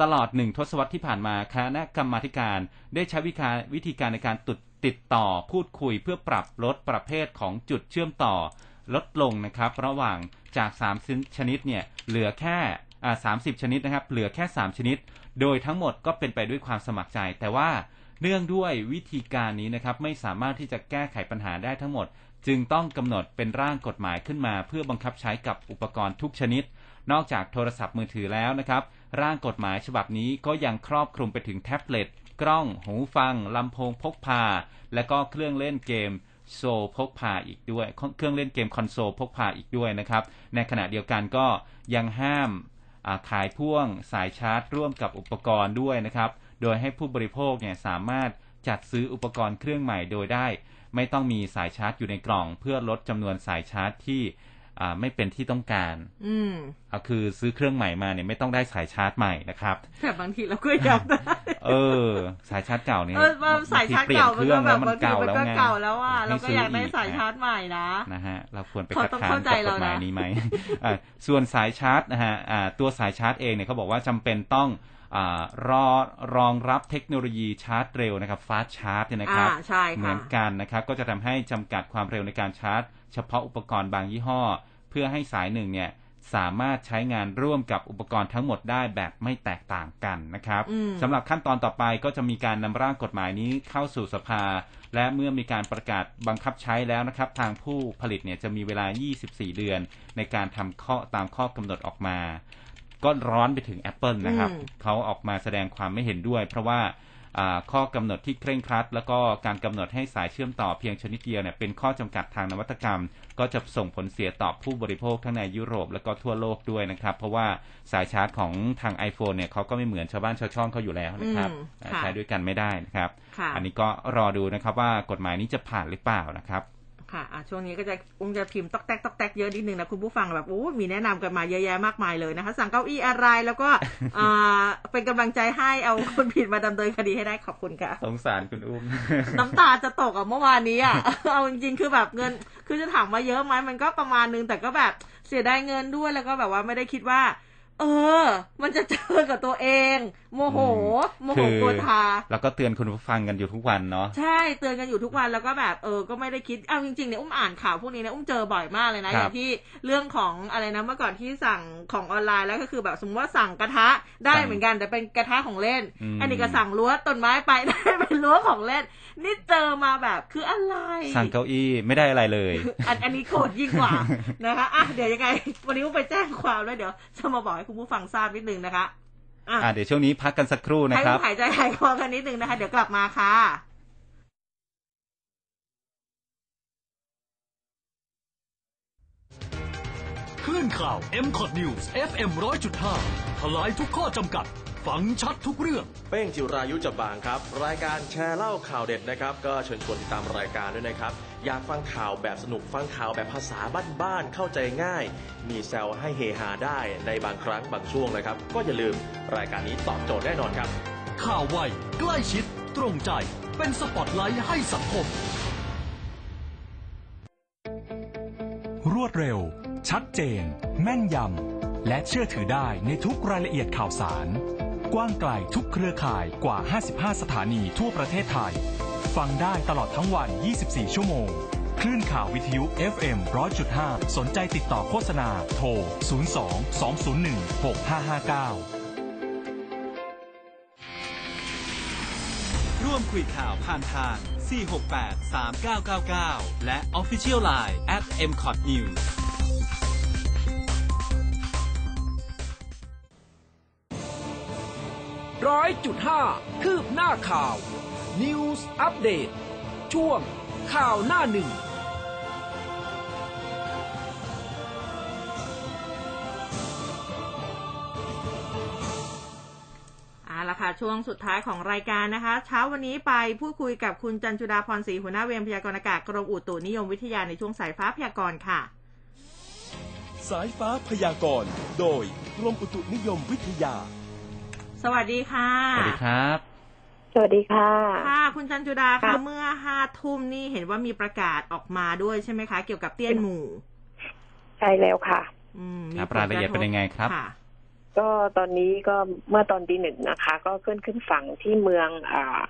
ตลอดหนึ่งทศวรรษที่ผ่านมาคณะกรรมาการได้ใช้วิธีการวิธีการในการติดติดต่อพูดคุยเพื่อปรับลดประเภทของจุดเชื่อมต่อลดลงนะครับ ระหว่างจาก 3 ชนิดเนี่ยเหลือแค่อ่า30ชนิดนะครับ เหลือแค่ 3 ชนิด โดยทั้งหมดก็เป็นไปด้วยความสมัครใจ แต่ว่าเนื่องด้วยวิธีการนี้นะครับไม่สามารถที่จะแก้ไขปัญหาได้ทั้งหมด จึงต้องกำหนดเป็นร่างกฎหมายขึ้นมา เพื่อบังคับใช้กับอุปกรณ์ทุกชนิด นอกจากโทรศัพท์มือถือแล้วนะครับ ร่างกฎหมายฉบับนี้ก็ยังครอบคลุมไปถึงแท็บเล็ต กล้อง หูฟัง ลำโพงพกพา และก็เครื่องเล่นเกมโซลพกพาอีกด้วย เครื่องเล่นเกมคอนโซลพกพาอีกด้วยนะครับ ในขณะเดียวกันก็ยังห้ามาขายพ่วงสายชาร์จ ร่วมกับอุปกรณ์ด้วยนะครับ โดยให้ผู้บริโภคเนี่ยสามารถจัดซื้ออุปกรณ์เครื่องใหม่โดยได้ ไม่ต้องมีสายชาร์จอยู่ในกล่อง เพื่อลดจำนวนสายชาร์จที่ อ่าไม่เป็นที่ต้องการ อืมอ่าคือซื้อเครื่องใหม่มาเนี่ยไม่ต้องได้สายชาร์จใหม่นะครับแต่บางทีเราก็อยากได้เออ สายชาร์จเก่าเนี่ยเออว่าสายชาร์จบงทีเปลี่ยนเก่าเคมันรื่องก็แบแล้บวมันบางทีเก่ามันแล้วก็ไงเก่าแล้วอะให้เราก็อยากได้ซื้สายชาร์จใหม่นะนะฮะเราควรไปเขาคัดต้องค้านเข้าใจกับกเราฎหมายนะนี้ไหมอ่าส่วนสายชาร์จนะฮะอ่าตัวสายชาร์จเองเนี่ยเขาบอกว่าจำเป็นต้องอารอรองรับเทคโนโลยีชาร์จเร็วนะครับฟาสชาร์จเนี่ยนะครับอ่าใช่ค่ะเหมือนกันนะครับ ก็จะทำให้จำกัดความเร็วในการชาร์จ เฉพาะอุปกรณ์บางยี่ห้อ เพื่อให้สายหนึ่งเนี่ยสามารถใช้งานร่วมกับอุปกรณ์ทั้งหมดได้แบบไม่แตกต่างกันนะครับอืมสำหรับขั้นตอนต่อไปก็จะมีการนำร่างกฎหมายนี้เข้าสู่สภา และเมื่อมีการประกาศบังคับใช้แล้วนะครับ ทางผู้ผลิตเนี่ยจะมีเวลา 24 เดือน ในการทำข้อตามข้อกำหนดออกมา ก็ร้อนไปถึง Apple นะครับอืมเขาออกมาแสดงความไม่เห็นด้วย เพราะว่าอ่า ข้อกำหนดที่เคร่งครัด แล้วก็การกำหนดให้สายเชื่อมต่อเพียงชนิดเดียวเนี่ยเป็นข้อจำกัดทางนวัตกรรม ก็จะส่งผลเสียต่อผู้บริโภคทั้งในยุโรป แล้วก็ทั่วโลกด้วยนะครับ เพราะว่าสายชาร์จของทาง iPhone เนี่ยเขาก็ไม่เหมือนชาวบ้านชาวช่องเขาอยู่แล้วนะครับอืมอ่าค่ะใช้ด้วยกันไม่ได้นะครับค่ะอันนี้ก็รอดูนะครับว่ากฎหมายนี้จะผ่านหรือเปล่านะครับ ค่ะอะช่วงนี้ก็จะอุ้งจะพิมพ์ตอกแตกตอกแตกเยอะนิดนึงนะคุณผู้ฟังแบบโอ้มีแนะนำกันมาเยอะแยะมากมายเลยนะคะ สั่งเก้าอี้อะไรแล้วก็อ่าเป็นกำลังใจให้เอาคนผิดมาดำเนินคดีให้ได้ขอบคุณค่ะ สงสารคุณอุ้มน้ำตาจะตกอะเมื่อวานนี้อะเอาจริงๆคือแบบเงิน คือจะถามว่าเยอะไหมมันก็ประมาณนึงแต่ก็แบบเสียดายเงินด้วยแล้วก็แบบว่าไม่ได้คิดว่า เออ มันจะเจอกับตัวเอง โมโห โมโหคือโกธาแล้วก็เตือนคุณผู้ฟังกันอยู่ทุกวันเนาะ ใช่ เตือนกันอยู่ทุกวันแล้วก็แบบเออ ก็ไม่ได้คิด เอาจริงๆเนี่ยอุ้มอ่านข่าวพวกนี้เนี่ยอุ้มเจอบ่อยมากเลยนะคอรับย่างที่เรื่องของอะไรนะเมื่อก่อนที่สั่งของออนไลน์แล้วก็คือแบบสมมติว่าสั่งกระทะได้สั่งเหมือนกันแต่เป็นกระทะของเล่นอืมอันนี้ก็สั่งรั้วต้นไม้ไปได้เป็นรั้วของเล่น นี่เจอมาแบบคืออะไร สั่งเก้าอี้ไม่ได้อะไรเลย อันอันนี้โกรธยิ่งกว่านะคะอะเดี๋ยวยังไง วันนี้อุ้มไปแจ้งความแล้วเดี๋ยวจะมาบอกให้คุณผู้ฟังทราบนิดนึงนะคะอะอ่าเดี๋ยวช่วงนี้พักกันสักครู่นะให้ครัอุ้บมหายใจหายคอกันนิดนึงนะคะ เดี๋ยวกลับมาค่ะคลื่นข่าว m c o t News FM 100.5ทลายทุกข้อจำกัด ฟังชัดทุกเรื่อง เป้งจิรายุจับบางครับ รายการแชร์เล่าข่าวเด็ดนะครับ ก็เชิญชวนติดตามรายการด้วยนะครับ อยากฟังข่าวแบบสนุกฟังข่าวแบบภาษาบ้านๆเข้าใจง่าย มีแซวให้เฮฮาได้ในบางครั้งบางช่วงนะครับ ก็อย่าลืมรายการนี้ตอบโจทย์แน่นอนครับ ข่าวไวใกล้ชิด ตรงใจ เป็นสปอตไลท์ให้สังคม รวดเร็ว ชัดเจน แม่นยำและเชื่อถือได้ในทุกรายละเอียดข่าวสาร กว้างไกลทุกเครือข่ายกว่า 55 สถานีทั่วประเทศไทย ฟังได้ตลอดทั้งวัน 24 ชั่วโมง คลื่นข่าววิทยุ FM 100.5 สนใจติดต่อโฆษณา โทร 02 201 6559ร่วมคุยข่าวผ่านทาง 468 3999 และ Official Line at m c o t News ร้อยจุดห้าคืบหน้าข่าว News อัปเดตช่วงข่าวหน้าหนึ่งเอาละค่ะช่วงสุดท้ายของรายการนะคะ เช้าวันนี้ไปพูดคุยกับคุณจันจุดาพรศรีหัวหน้าเวรพยากรณ์อากาศกรมอุตุนิยมวิทยาในช่วงสายฟ้าพยากรณ์ค่ะ สายฟ้าพยากรณ์ โดยกรมอุตุนิยมวิทยา สวัสดีค่ะ สวัสดีครับ สวัสดีค่ะ ค่ะ คุณจันจุดาค่ะค่ะ เมื่อห้าทุ่มนี่เห็นว่ามีประกาศออกมาด้วยใช่ไหมคะ เกี่ยวกับเตี้ยนหมู่ ใช่แล้วค่ะ อืมมีครับผลรายละเอียดเป็นยังไงครับค่ะก็ตอนนี้ก็เมื่อตอนตีหนึ่งนะคะ ก็ขึ้นขึ้นฝั่งที่เมืองอ่า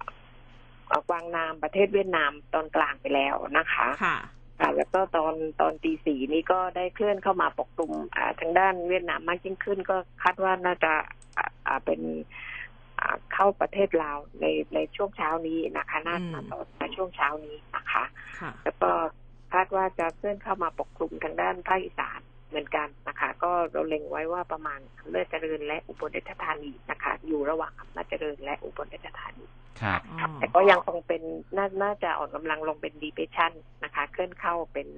อ่ากวางนามประเทศเวียดนามตอนกลางไปแล้วนะคะ ค่ะ ค่ะแล้วก็ตอนตอนตีสี่นี้ก็ได้เคลื่อนเข้ามาปกคลุมอ่าทางด้านเวียดนามมากยิ่งขึ้น ก็คาดว่าน่าจะอ่าอ่าเป็นอ่าเข้าประเทศลาวในในช่วงเช้านี้นะคะน่าอืมจะต่อในช่วงเช้านี้นะคะค่ะแล้วก็คาดว่าจะเคลื่อนเข้ามาปกคลุมทางด้านภาคอีสาน เหมือนกันนะคะ ก็เราเล็งไว้ว่าประมาณอำนาจเจริญและอุบลราชธานีนะคะ อยู่ระหว่างอำนาจเจริญและอุบลราชธานีครับอ๋อแต่ก็ยังคงเป็นน่าน่าจะอ่อนกำลังลงเป็นดีเพชันนะคะ เคลื่อนเข้าเป็น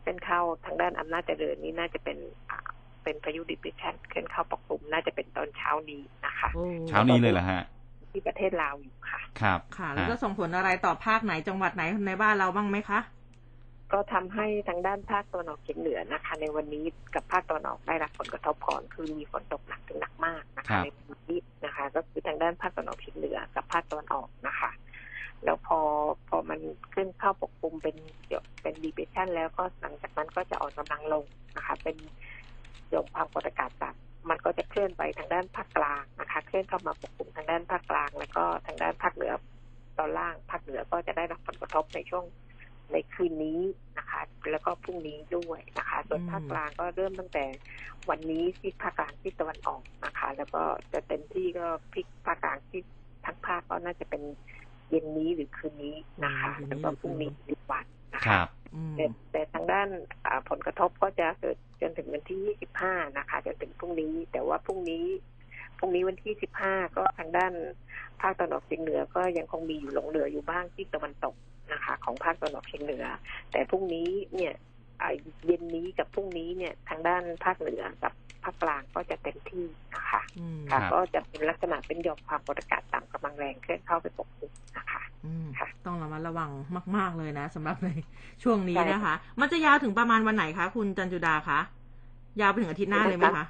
เคลื่อนเข้าทางด้านอำนาจเจริญนี่น่าจะเป็นอ่าเป็นพายุดีเพชันเคลื่อนเข้าปกคลุมน่าจะเป็นตอนเช้านี้นะคะโอ้เช้านี้เลยเหรอฮะที่ประเทศลาวอยู่ค่ะ ครับ ค่ะ แล้วจะฮะส่งผลอะไรต่อภาคไหนจังหวัดไหนในบ้านเราบ้างไหมคะ ก็ทำให้ทางด้านภาคตะวันออกเฉียงเหนือนะคะ ในวันนี้กับภาคตะวันออกได้รับผลกระทบก่อนคือมีฝนตกหนักถึงหนักมากนะครัคะบในวันนี้นะคะ ก็คือทางด้านภาคตะวันออกเฉียงเหนือกับภาคตะวันออกนะคะ แล้วพอพอมันขึ้นเข้าปกคลุมเป็นเดี๋ยวเป็นดีเพชันแล้วก็หลังจากนั้นก็จะอ่อนกำลังลงนะคะ เป็นหย่อมความกดอากาศต่ำมันก็จะเคลื่อนไปทางด้านภาคกลางนะคะ เคลื่อนเข้ามาปกคลุมทางด้านภาคกลาง แล้วก็ทางด้านภาคเหนือตอนล่างภาคเหนือก็จะได้รับผลกระทบในช่วง ในคืนนี้นะคะ แล้วก็พรุ่งนี้ด้วยนะคะ ส่วนอืมภาคกลางก็เริ่มตั้งแต่วันนี้ที่ภาคกลางที่ตะวันออกนะคะ แล้วก็จะเต็มที่ก็พลิกภาคกลางที่ทั้งภาคก็น่าจะเป็นเย็นนี้หรือคืนนี้นะคะ แล้วก็พรุ่งนี้อีกวันนะคคะรับอืมแต่แต่ทางด้านอ่าผลกระทบก็จะเกิดจนถึงวันที่ 25 นะคะ จนถึงพรุ่งนี้ แต่ว่าพรุ่งนี้พรุ่งนี้วันที่ 15 ก็ทางด้านภาคตะวันออกเฉียงเหนือก็ยังคงมีอยู่หลงเหลืออยู่บ้างที่ตะวันตก นะคะ ของภาคตะวันออกเฉียงเหนือ แต่พรุ่งนี้เนี่ยอ่าเย็นนี้กับพรุ่งนี้เนี่ยทางด้านภาคเหนือกับภาคกลางก็จะเต็มที่นะคะอืมค่ะครับก็จะเป็นลักษณะเป็นหย่อมความกดอากาศต่ำกำลังแรงเคลื่อนเข้าไปปกคลุมนะคะอืมค่ะ ต้องระมัดระวังมาก ๆเลยนะสำหรับในช่วงนี้ใช่นะคะ มันจะยาวถึงประมาณวันไหนคะคุณจันจุดาคะยาวไปถึงอาทิตย์หน้าเลยไหมคะ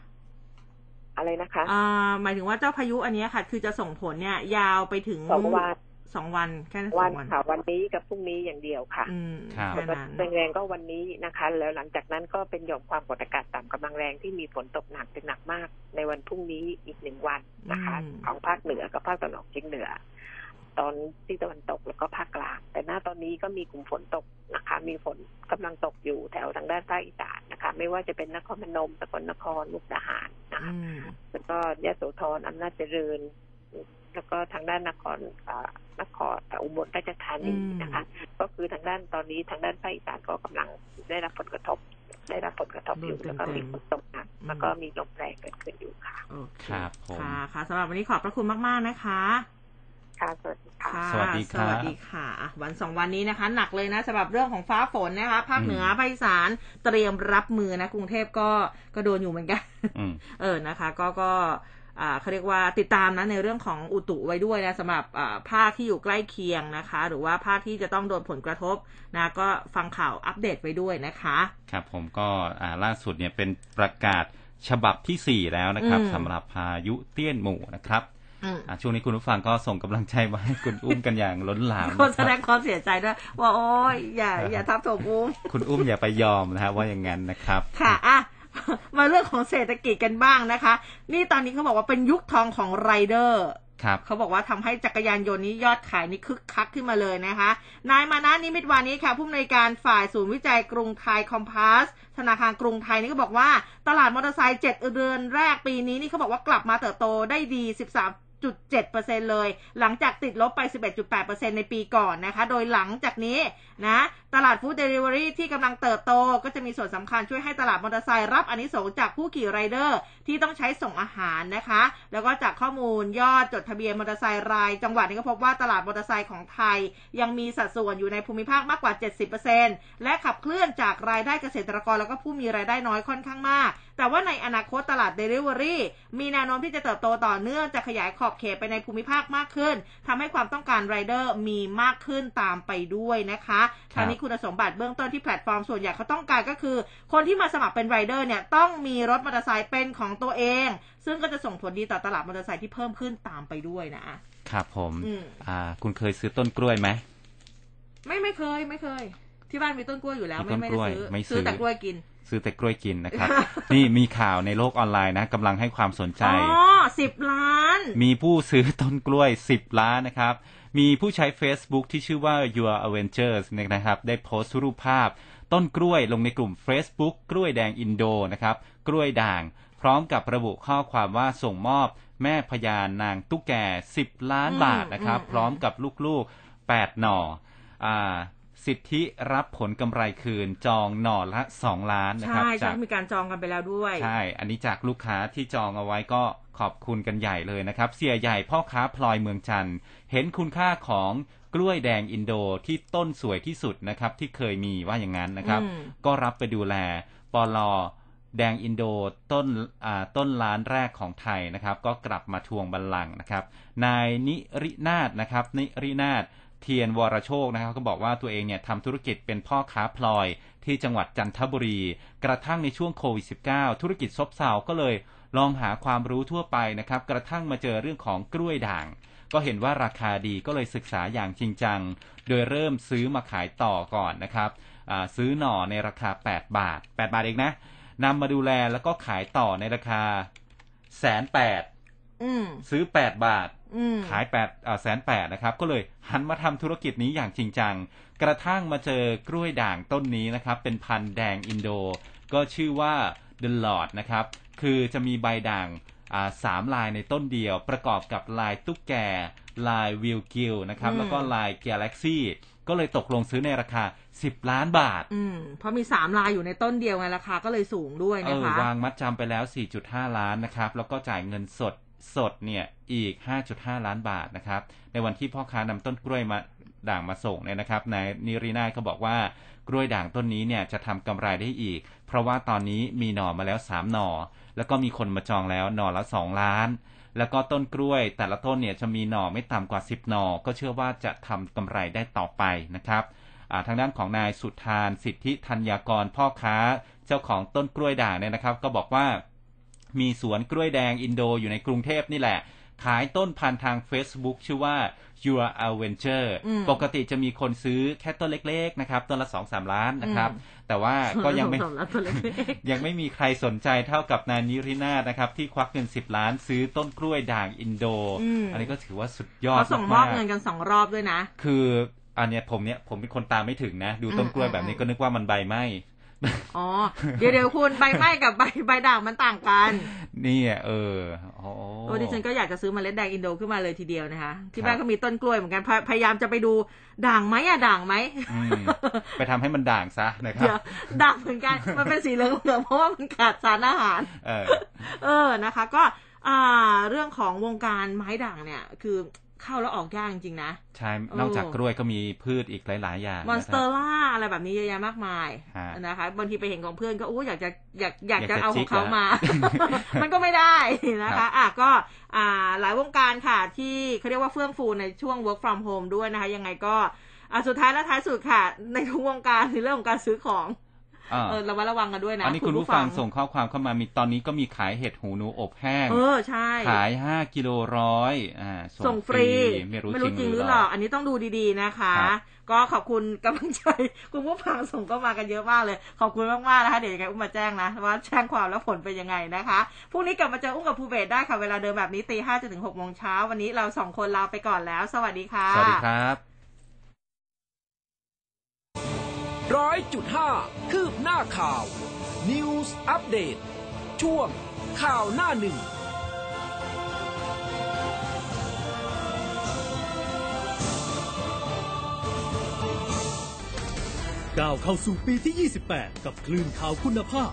อะไรนะคะอ่าหมายถึงว่าเจ้าพายุอันเนี้ยค่ะ คือจะส่งผลเนี่ย ยาวไปถึงสองวัน สองวันแค่นั้นสวัอนงวันค่ะ วันนี้กับพรุ่งนี้อย่างเดียวค่ะอืมครับแค่นั้นแรงๆก็วันนี้นะคะ แล้วหลังจากนั้นก็เป็นหย่อมความกดอากาศต่ำกำลังแรงที่มีฝนตกหนักถึงหนักมาก ในวันพรุ่งนี้อีกหนึ่งวันนะคะอืมของภาคเหนือกับภาคตะวันออกเฉียงเหนือ ตอนที่ตะวันตกแล้วก็ภาคกลาง แต่หน้าตอนนี้ก็มีกลุ่มฝนตกนะคะ มีฝนกำลังตกอยู่แถวทางด้านภาคอีสานนะคะ ไม่ว่าจะเป็นนครพนมสกลนครมุกดาหารนะคะอืมแล้วก็ยะโสธรอำนาจเจริญ แล้วก็ทางด้านนครอ่านครอ่าอุบลราชธานีอืมนะคะ ก็คือทางด้านตอนนี้ทางด้านภาคอีสานก็กำลังได้รับผลกระทบได้รับผลกระทบอยู่โดนแล้วก็เต็มีมๆฝนตกหนักอืมแล้วก็มีลมแรงเกิดขึ้นอยู่ค่ะโอเคครับผมค่ะค่ะสำหรับวันนี้ขอบพระคุณมาก ๆ นะคะค่ะสวัสดีค่ะค่ะสวัสดีครับสวัสดีค่ะอะ วันสองวันนี้นะคะ หนักเลยนะสำหรับเรื่องของฟ้าฝนนะคะภาคเหนือภาคอีสานเตรียมรับมือนะกรุงเทพก็ก็โดนอยู่เหมือนกันอืมเออนะคะ ก็ก็อ่า เขาเรียกว่าติดตามนะในเรื่องของอุตุไว้ด้วยนะสำหรับอ่าภาคที่อยู่ใกล้เคียงนะคะ หรือว่าภาคที่จะต้องโดนผลกระทบนะก็ฟังข่าวอัปเดตไว้ด้วยนะคะครับผมก็อ่าล่าสุดเนี่ยเป็นประกาศฉบับที่สี่แล้วนะครับอืมสำหรับพายุเตี้ยนหมู่นะครับอืมอ่าช่วงนี้คุณผู้ฟังก็ส่งกำลังใจมาให้คุณอุ้มกันอย่างล้นหลามก็นะแสคดรับงความเสียใจด้วยว่าโอ้ยอย่าอย่าทับถมอุ้ม คุณอุ้มอย่าไปยอมนะฮะว่าอย่างนั้นนะครับ ค่ะอะ มาเรื่องของเศรษฐกิจกันบ้างนะคะ นี่ตอนนี้เขาบอกว่าเป็นยุคทองของไรเดอร์ครับเขาบอกว่าทำให้จักรยานยนต์นี้ยอดขายนี่คึกคักขึ้นมาเลยนะคะ นายมานะนิมิตรวานิชค่ะ ผู้อำนวยการฝ่ายศูนย์วิจัยกรุงไทย Compass ธนาคารกรุงไทยนี่ก็บอกว่า ตลาดมอเตอร์ไซค์7เดือนแรกปีนี้นี่เขาบอกว่ากลับมาเติบโตได้ดี 11.7%เลย หลังจากติดลบไป 11.8%ในปีก่อนนะคะ โดยหลังจากนี้นะตลาด food delivery ที่กำลังเติบโตก็จะมีส่วนสำคัญช่วยให้ตลาดมอเตอร์ไซค์รับอานิสงส์จากผู้ขี่ไรเดอร์ที่ต้องใช้ส่งอาหารนะคะ แล้วก็จากข้อมูลยอดจดทะเบียนมอเตอร์ไซค์ราย จังหวัดนี้ก็พบว่าตลาดมอเตอร์ไซค์ของไทย ยังมีสัดส่วนอยู่ในภูมิภาคมากกว่า 70%และขับเคลื่อนจากรายได้เกษตรกรแล้วก็ผู้มีรายได้น้อยค่อนข้างมาก แต่ว่าในอนาคตตลาด Delivery มีแนวโน้มที่จะเติบโตต่อเนื่องจะขยายขอบเขตไปในภูมิภาคมากขึ้นทำให้ความต้องการไรเดอร์มีมากขึ้นตามไปด้วยนะคะทางนี้คุณสมบัติเบื้องต้นที่แพลตฟอร์มส่วนใหญ่เขาต้องการก็คือ คนที่มาสมัครเป็นไรเดอร์เนี่ยต้องมีรถมอเตอร์ไซค์เป็นของตัวเอง ซึ่งก็จะส่งผลดีต่อตลาดมอเตอร์ไซค์ที่เพิ่มขึ้นตามไปด้วยนะครับผมอืมอ่าคุณเคยซื้อต้นกล้วยไหมไม่ไม่เคยไม่เคย ที่บ้านมีต้นกล้วยอยู่แล้วมีต้ไม่นไม่กล้วยได้ซื้อไม่ซื้อซื้อแต่กล้วยกิน ซื้อแต่กล้วยกินนะครับ นี่มีข่าวในโลกออนไลน์นะกำลังให้ความสนใจอ๋อสิบล้าน มีผู้ซื้อต้นกล้วย10ล้านนะครับ มีผู้ใช้ Facebook ที่ชื่อว่า Your Avengers นะครับ ได้โพสต์รูปภาพ ต้นกล้วยลงในกลุ่ม Facebook กล้วยแดงอินโดนะครับ กล้วยด่าง พร้อมกับระบุข้อความว่าส่งมอบ แม่พญานางตุ๊กแก่10ล้านบาทนะครับอืมพร้อมกับลูกๆ8หน่ออ่า สิทธิรับผลกำไรคืนจองหน่อละ 2 ล้านนะครับใช่จาใช่กมีการจองกันไปแล้วด้วย ใช่ อันนี้จากลูกค้าที่จองเอาไว้ก็ขอบคุณกันใหญ่เลยนะครับ เสียใหญ่พ่อค้าพลอยเมืองจันทร์เห็นคุณค่าของกล้วยแดงอินโดที่ต้นสวยที่สุดนะครับ ที่เคยมีว่าอย่างนั้นนะครับอืมก็รับไปดูแลปลอแดงอินโดต้นอ่าต้นล้านแรกของไทยนะครับ ก็กลับมาทวงบัลลังก์นะครับ นายนิรินาถนะครับ นิรินาถ เทียนวรโชคนะครับก็บอกว่าตัวเองเนี่ยทำธุรกิจเป็นพ่อค้าพลอยที่จังหวัดจันทบุรี กระทั่งในช่วงโควิด -19 ธุรกิจซบเซาก็เลยลองหาความรู้ทั่วไปนะครับ กระทั่งมาเจอเรื่องของกล้วยด่าง ก็เห็นว่าราคาดีก็เลยศึกษาอย่างจริงจัง โดยเริ่มซื้อมาขายต่อก่อนนะครับอ่าซื้อหน่อในราคา 8 บาท 8 บาทเองนะนำมาดูแลแล้วก็ขายต่อในราคาแสนแปดอืมซื้อ 8 บาทอืม ขายแปดแสนแปดนะครับ ก็เลยหันมาทำธุรกิจนี้อย่างจริงจัง กระทั่งมาเจอกล้วยด่างต้นนี้นะครับ เป็นพันธุ์แดงอินโด ก็ชื่อว่า The Lord นะครับ คือจะมีใบด่างอ่าสามลายในต้นเดียว ประกอบกับลายตุ๊กแก ลายวิลกิลนะครับอืมแล้วก็ลายกาแล็กซี่ก็เลยตกลงซื้อในราคา 10 ล้านบาท อืม เพราะมีสามลายอยู่ในต้นเดียวไงราคาก็เลยสูงด้วยเอนะอคะวางมัดจำไปแล้ว 4.5 ล้านนะครับ แล้วก็จ่ายเงินสด สดเนี่ยอีก 5.5 ล้านบาทนะครับ ในวันที่พ่อค้านำต้นกล้วยมาด่างมาส่งเนี่ยนะครับนายนิรินาถเขาบอกว่ากล้วยด่างต้นนี้เนี่ยจะทำกำไรได้อีก เพราะว่าตอนนี้มีหน่อมาแล้ว 3 หน่อ แล้วก็มีคนมาจองแล้วหน่อละ 2 ล้าน แล้วก็ต้นกล้วย แต่ละต้นเนี่ยจะมีหน่อไม่ต่ำกว่า 10 หน่อ ก็เชื่อว่าจะทำกำไรได้ต่อไปนะครับทางด้านของนายสุธานสิทธิธัญญากรพ่อค้าเจ้าของต้นกล้วยด่างเนี่ยนะครับ ก็บอกว่า มีสวนกล้วยแดงอินโดอยู่ในกรุงเทพนี่แหละ ขายต้นพันธุ์ทาง Facebook ชื่อว่า Your Adventure อืมปกติจะมีคนซื้อแค่ต้นเล็ก ๆ นะครับ ต้นละ2-3ล้านนะครับอืมแต่ว่าก็ยังไม่สองล้านตัวเล็กยังไม่มีใครสนใจเท่ากับนายนิรินาถนะครับ ที่ควักเงิน10ล้านซื้อต้นกล้วยด่างอินโดอืมอันนี้ก็ถือว่าสุดยอดเขาส่งมอบากๆเงินกันสองรอบด้วยนะ คืออันเนี้ยผมเนี้ยผมเป็นคนตามไม่ถึงนะ ดูต้นกล้วยแบบนี้ก็นึกว่ามันใบไหม้ อ๋อ เดี๋ยวเดี๋ยวคุณใบไม้กับใบใบด่างมันต่างกัน นี่อะเออโอ้โอ้ดิฉันก็อยากจะซื้อเมล็ดแดงอินโดขึ้นมาเลยทีเดียวนะคะ ที่ครับบ้านก็มีต้นกล้วยเหมือนกันพยพยายามจะไปดูด่างไหมอะด่างไหมอืมไปทำให้มันด่างซะนะครัเดี๋บยวด่างเหมือนกันมันเป็นสีเหลืองๆเพราะว่ามันขาดสารอาหาร เออเออนะคะ ก็อ่าเรื่องของวงการไม้ด่างเนี่ย คือ เข้าแล้วออกยากจริงๆนะ ใช่โอ้นอกจากกล้วยก็มีพืชอีกหลายๆอย่างมอนสเตอนะครับร่าอะไรแบบนี้เยอะแยะมากมายฮะนะคะบางทีไปเห็นของเพื่อนก็อู้อยากจะอยากอยากอยากจะจะเอาขจิ๊องกเขาแล้วมา มันก็ไม่ได้นะครัคะบอะก็อ่าหลายวงการค่ะที่เขาเรียกว่าเฟื่องฟูในช่วง work from home ด้วยนะคะ ยังไงก็อะสุดท้ายและท้ายสุดค่ะ ในทุกวงการในเรื่องของการซื้อของอ่า เออระมัดระวังกันด้วยนะอันนี้คุณผู้ฟังส่งข้อความเข้ามามีตอนนี้ก็มีขายเห็ดหูหนูอบแห้งเออใช่ขายห้ากิโลร้อยอ่าส่งฟรีไม่รู้ไม่จรู้ริงจริงหหรืรืออหหลลออกกอันนี้ต้องดูดีๆนะคะครับก็ขอบคุณกำลังใจคุณผู้ฟังส่งก็มากันเยอะมากเลย ขอบคุณมากๆนะคะเดี๋ยวยังไงอุ้มมาแจ้งนะว่าแจ้งความแล้วผลเป็นยังไงนะคะพรุ่งนี้กลับมาเจออุ้มกับภูเบศได้ค่ะเวลาเดิมแบบนี้ตีห้าจนถึงหกโมงเช้าวันนี้เราสองคนลาไปก่อนแล้ว สวัสดีค่ะสวัสดีครับ ร้อยจุดห้าคืบหน้าข่าว News Update ช่วงข่าวหน้าหนึ่งก้าวเข้าสู่ปีที่ 28 กับคลื่นข่าวคุณภาพ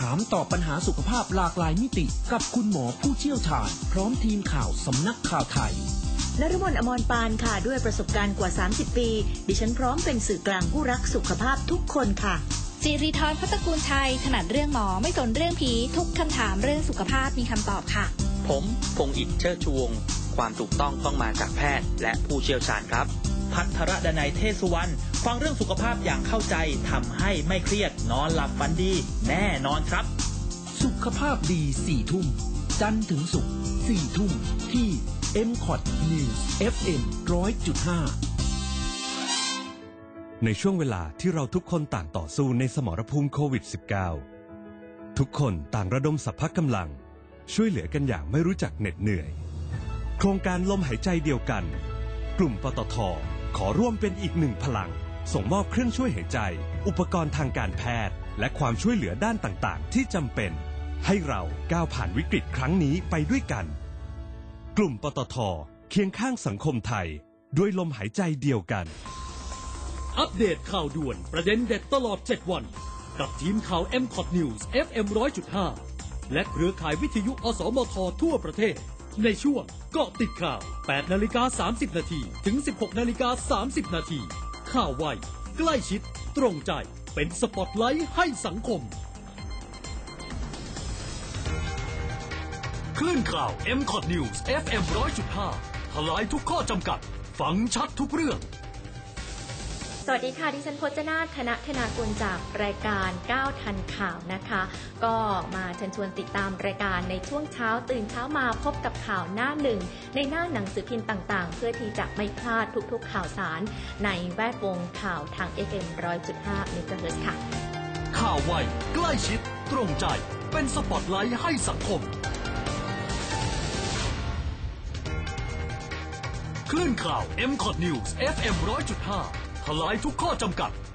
ถามตอบปัญหาสุขภาพหลากหลายมิติ กับคุณหมอผู้เชี่ยวชาญ พร้อมทีมข่าวสำนักข่าวไทยนรมนอมรปานค่ะ ด้วยประสบการณ์กว่า 30 ปี ดิฉันพร้อมเป็นสื่อกลางผู้รักสุขภาพทุกคนค่ะสิริธรพัตตกูลชัย ถนัดเรื่องหมอไม่สนเรื่องผี ทุกคำถามเรื่องสุขภาพมีคำตอบค่ะ ผมพงศ์อิฐเชิดชูวงศ์ความถูกต้องต้องมาจากแพทย์และผู้เชี่ยวชาญครับ พัทรดนัยเทศสุวรรณฟังเรื่องสุขภาพอย่างเข้าใจทำให้ไม่เครียดนอนหลับฝันดี แน่นอนครับ สุขภาพดีสี่ทุ่ม จันทร์ถึงศุกร์สี่ทุ่มที่ m c o t News FM 100.5 ในช่วงเวลาที่เราทุกคนต่างต่อสู้ในสมรภูมิโควิด -19 ทุกคนต่างระดมสัพพะกำลัง ช่วยเหลือกันอย่างไม่รู้จักเหน็ดเหนื่อย โครงการลมหายใจเดียวกัน กลุ่มปตท ขอร่วมเป็นอีกหนึ่งพลัง ส่งมอบเครื่องช่วยหายใจ อุปกรณ์ทางการแพทย์ และความช่วยเหลือด้านต่างๆ ที่จำเป็น ให้เราก้าวผ่านวิกฤตครั้งนี้ไปด้วยกัน กลุ่มปตทเคียงข้างสังคมไทย ด้วยลมหายใจเดียวกัน อัปเดตข่าวด่วนประเด็นเด็ดตลอด 7 วัน กับทีมข่าว m c o t News FM 100.5 และเครือข่ายวิทยุอสมททั่วประเทศ ในช่วงเกาะติดข่าว 8 นาฬิกา 30 นาทีถึง 16 นาฬิกา 30 นาทีข่าวไว ใกล้ชิด ตรงใจเป็นสปอตไลท์ให้สังคม คลื่นข่าว m c o t News FM 100.5ทลายทุกข้อจำกัด ฟังชัดทุกเรื่อง วัสดีค่ะ ดิฉันพจนาถคณะธนากุลจากรายการ9ทันข่าวนะคะ ก็มาเชิญชวนติดตามรายการในช่วงเช้าตื่นเช้ามาพบกับข่าวหน้าหนึ่ง ในหน้าหนังสือพิมพ์ต่างๆ เพื่อที่จะไม่พลาดทุกๆ ข่าวสาร ในแวดวงข่าวทาง FM 100.5 MHz ค่ะ ข่าวไวใกล้ชิด ตรงใจ เป็นสปอตไลท์ให้สังคมคลื่นข่าว m c o t News FM 100.5ท ลายทุกข้อจำกัด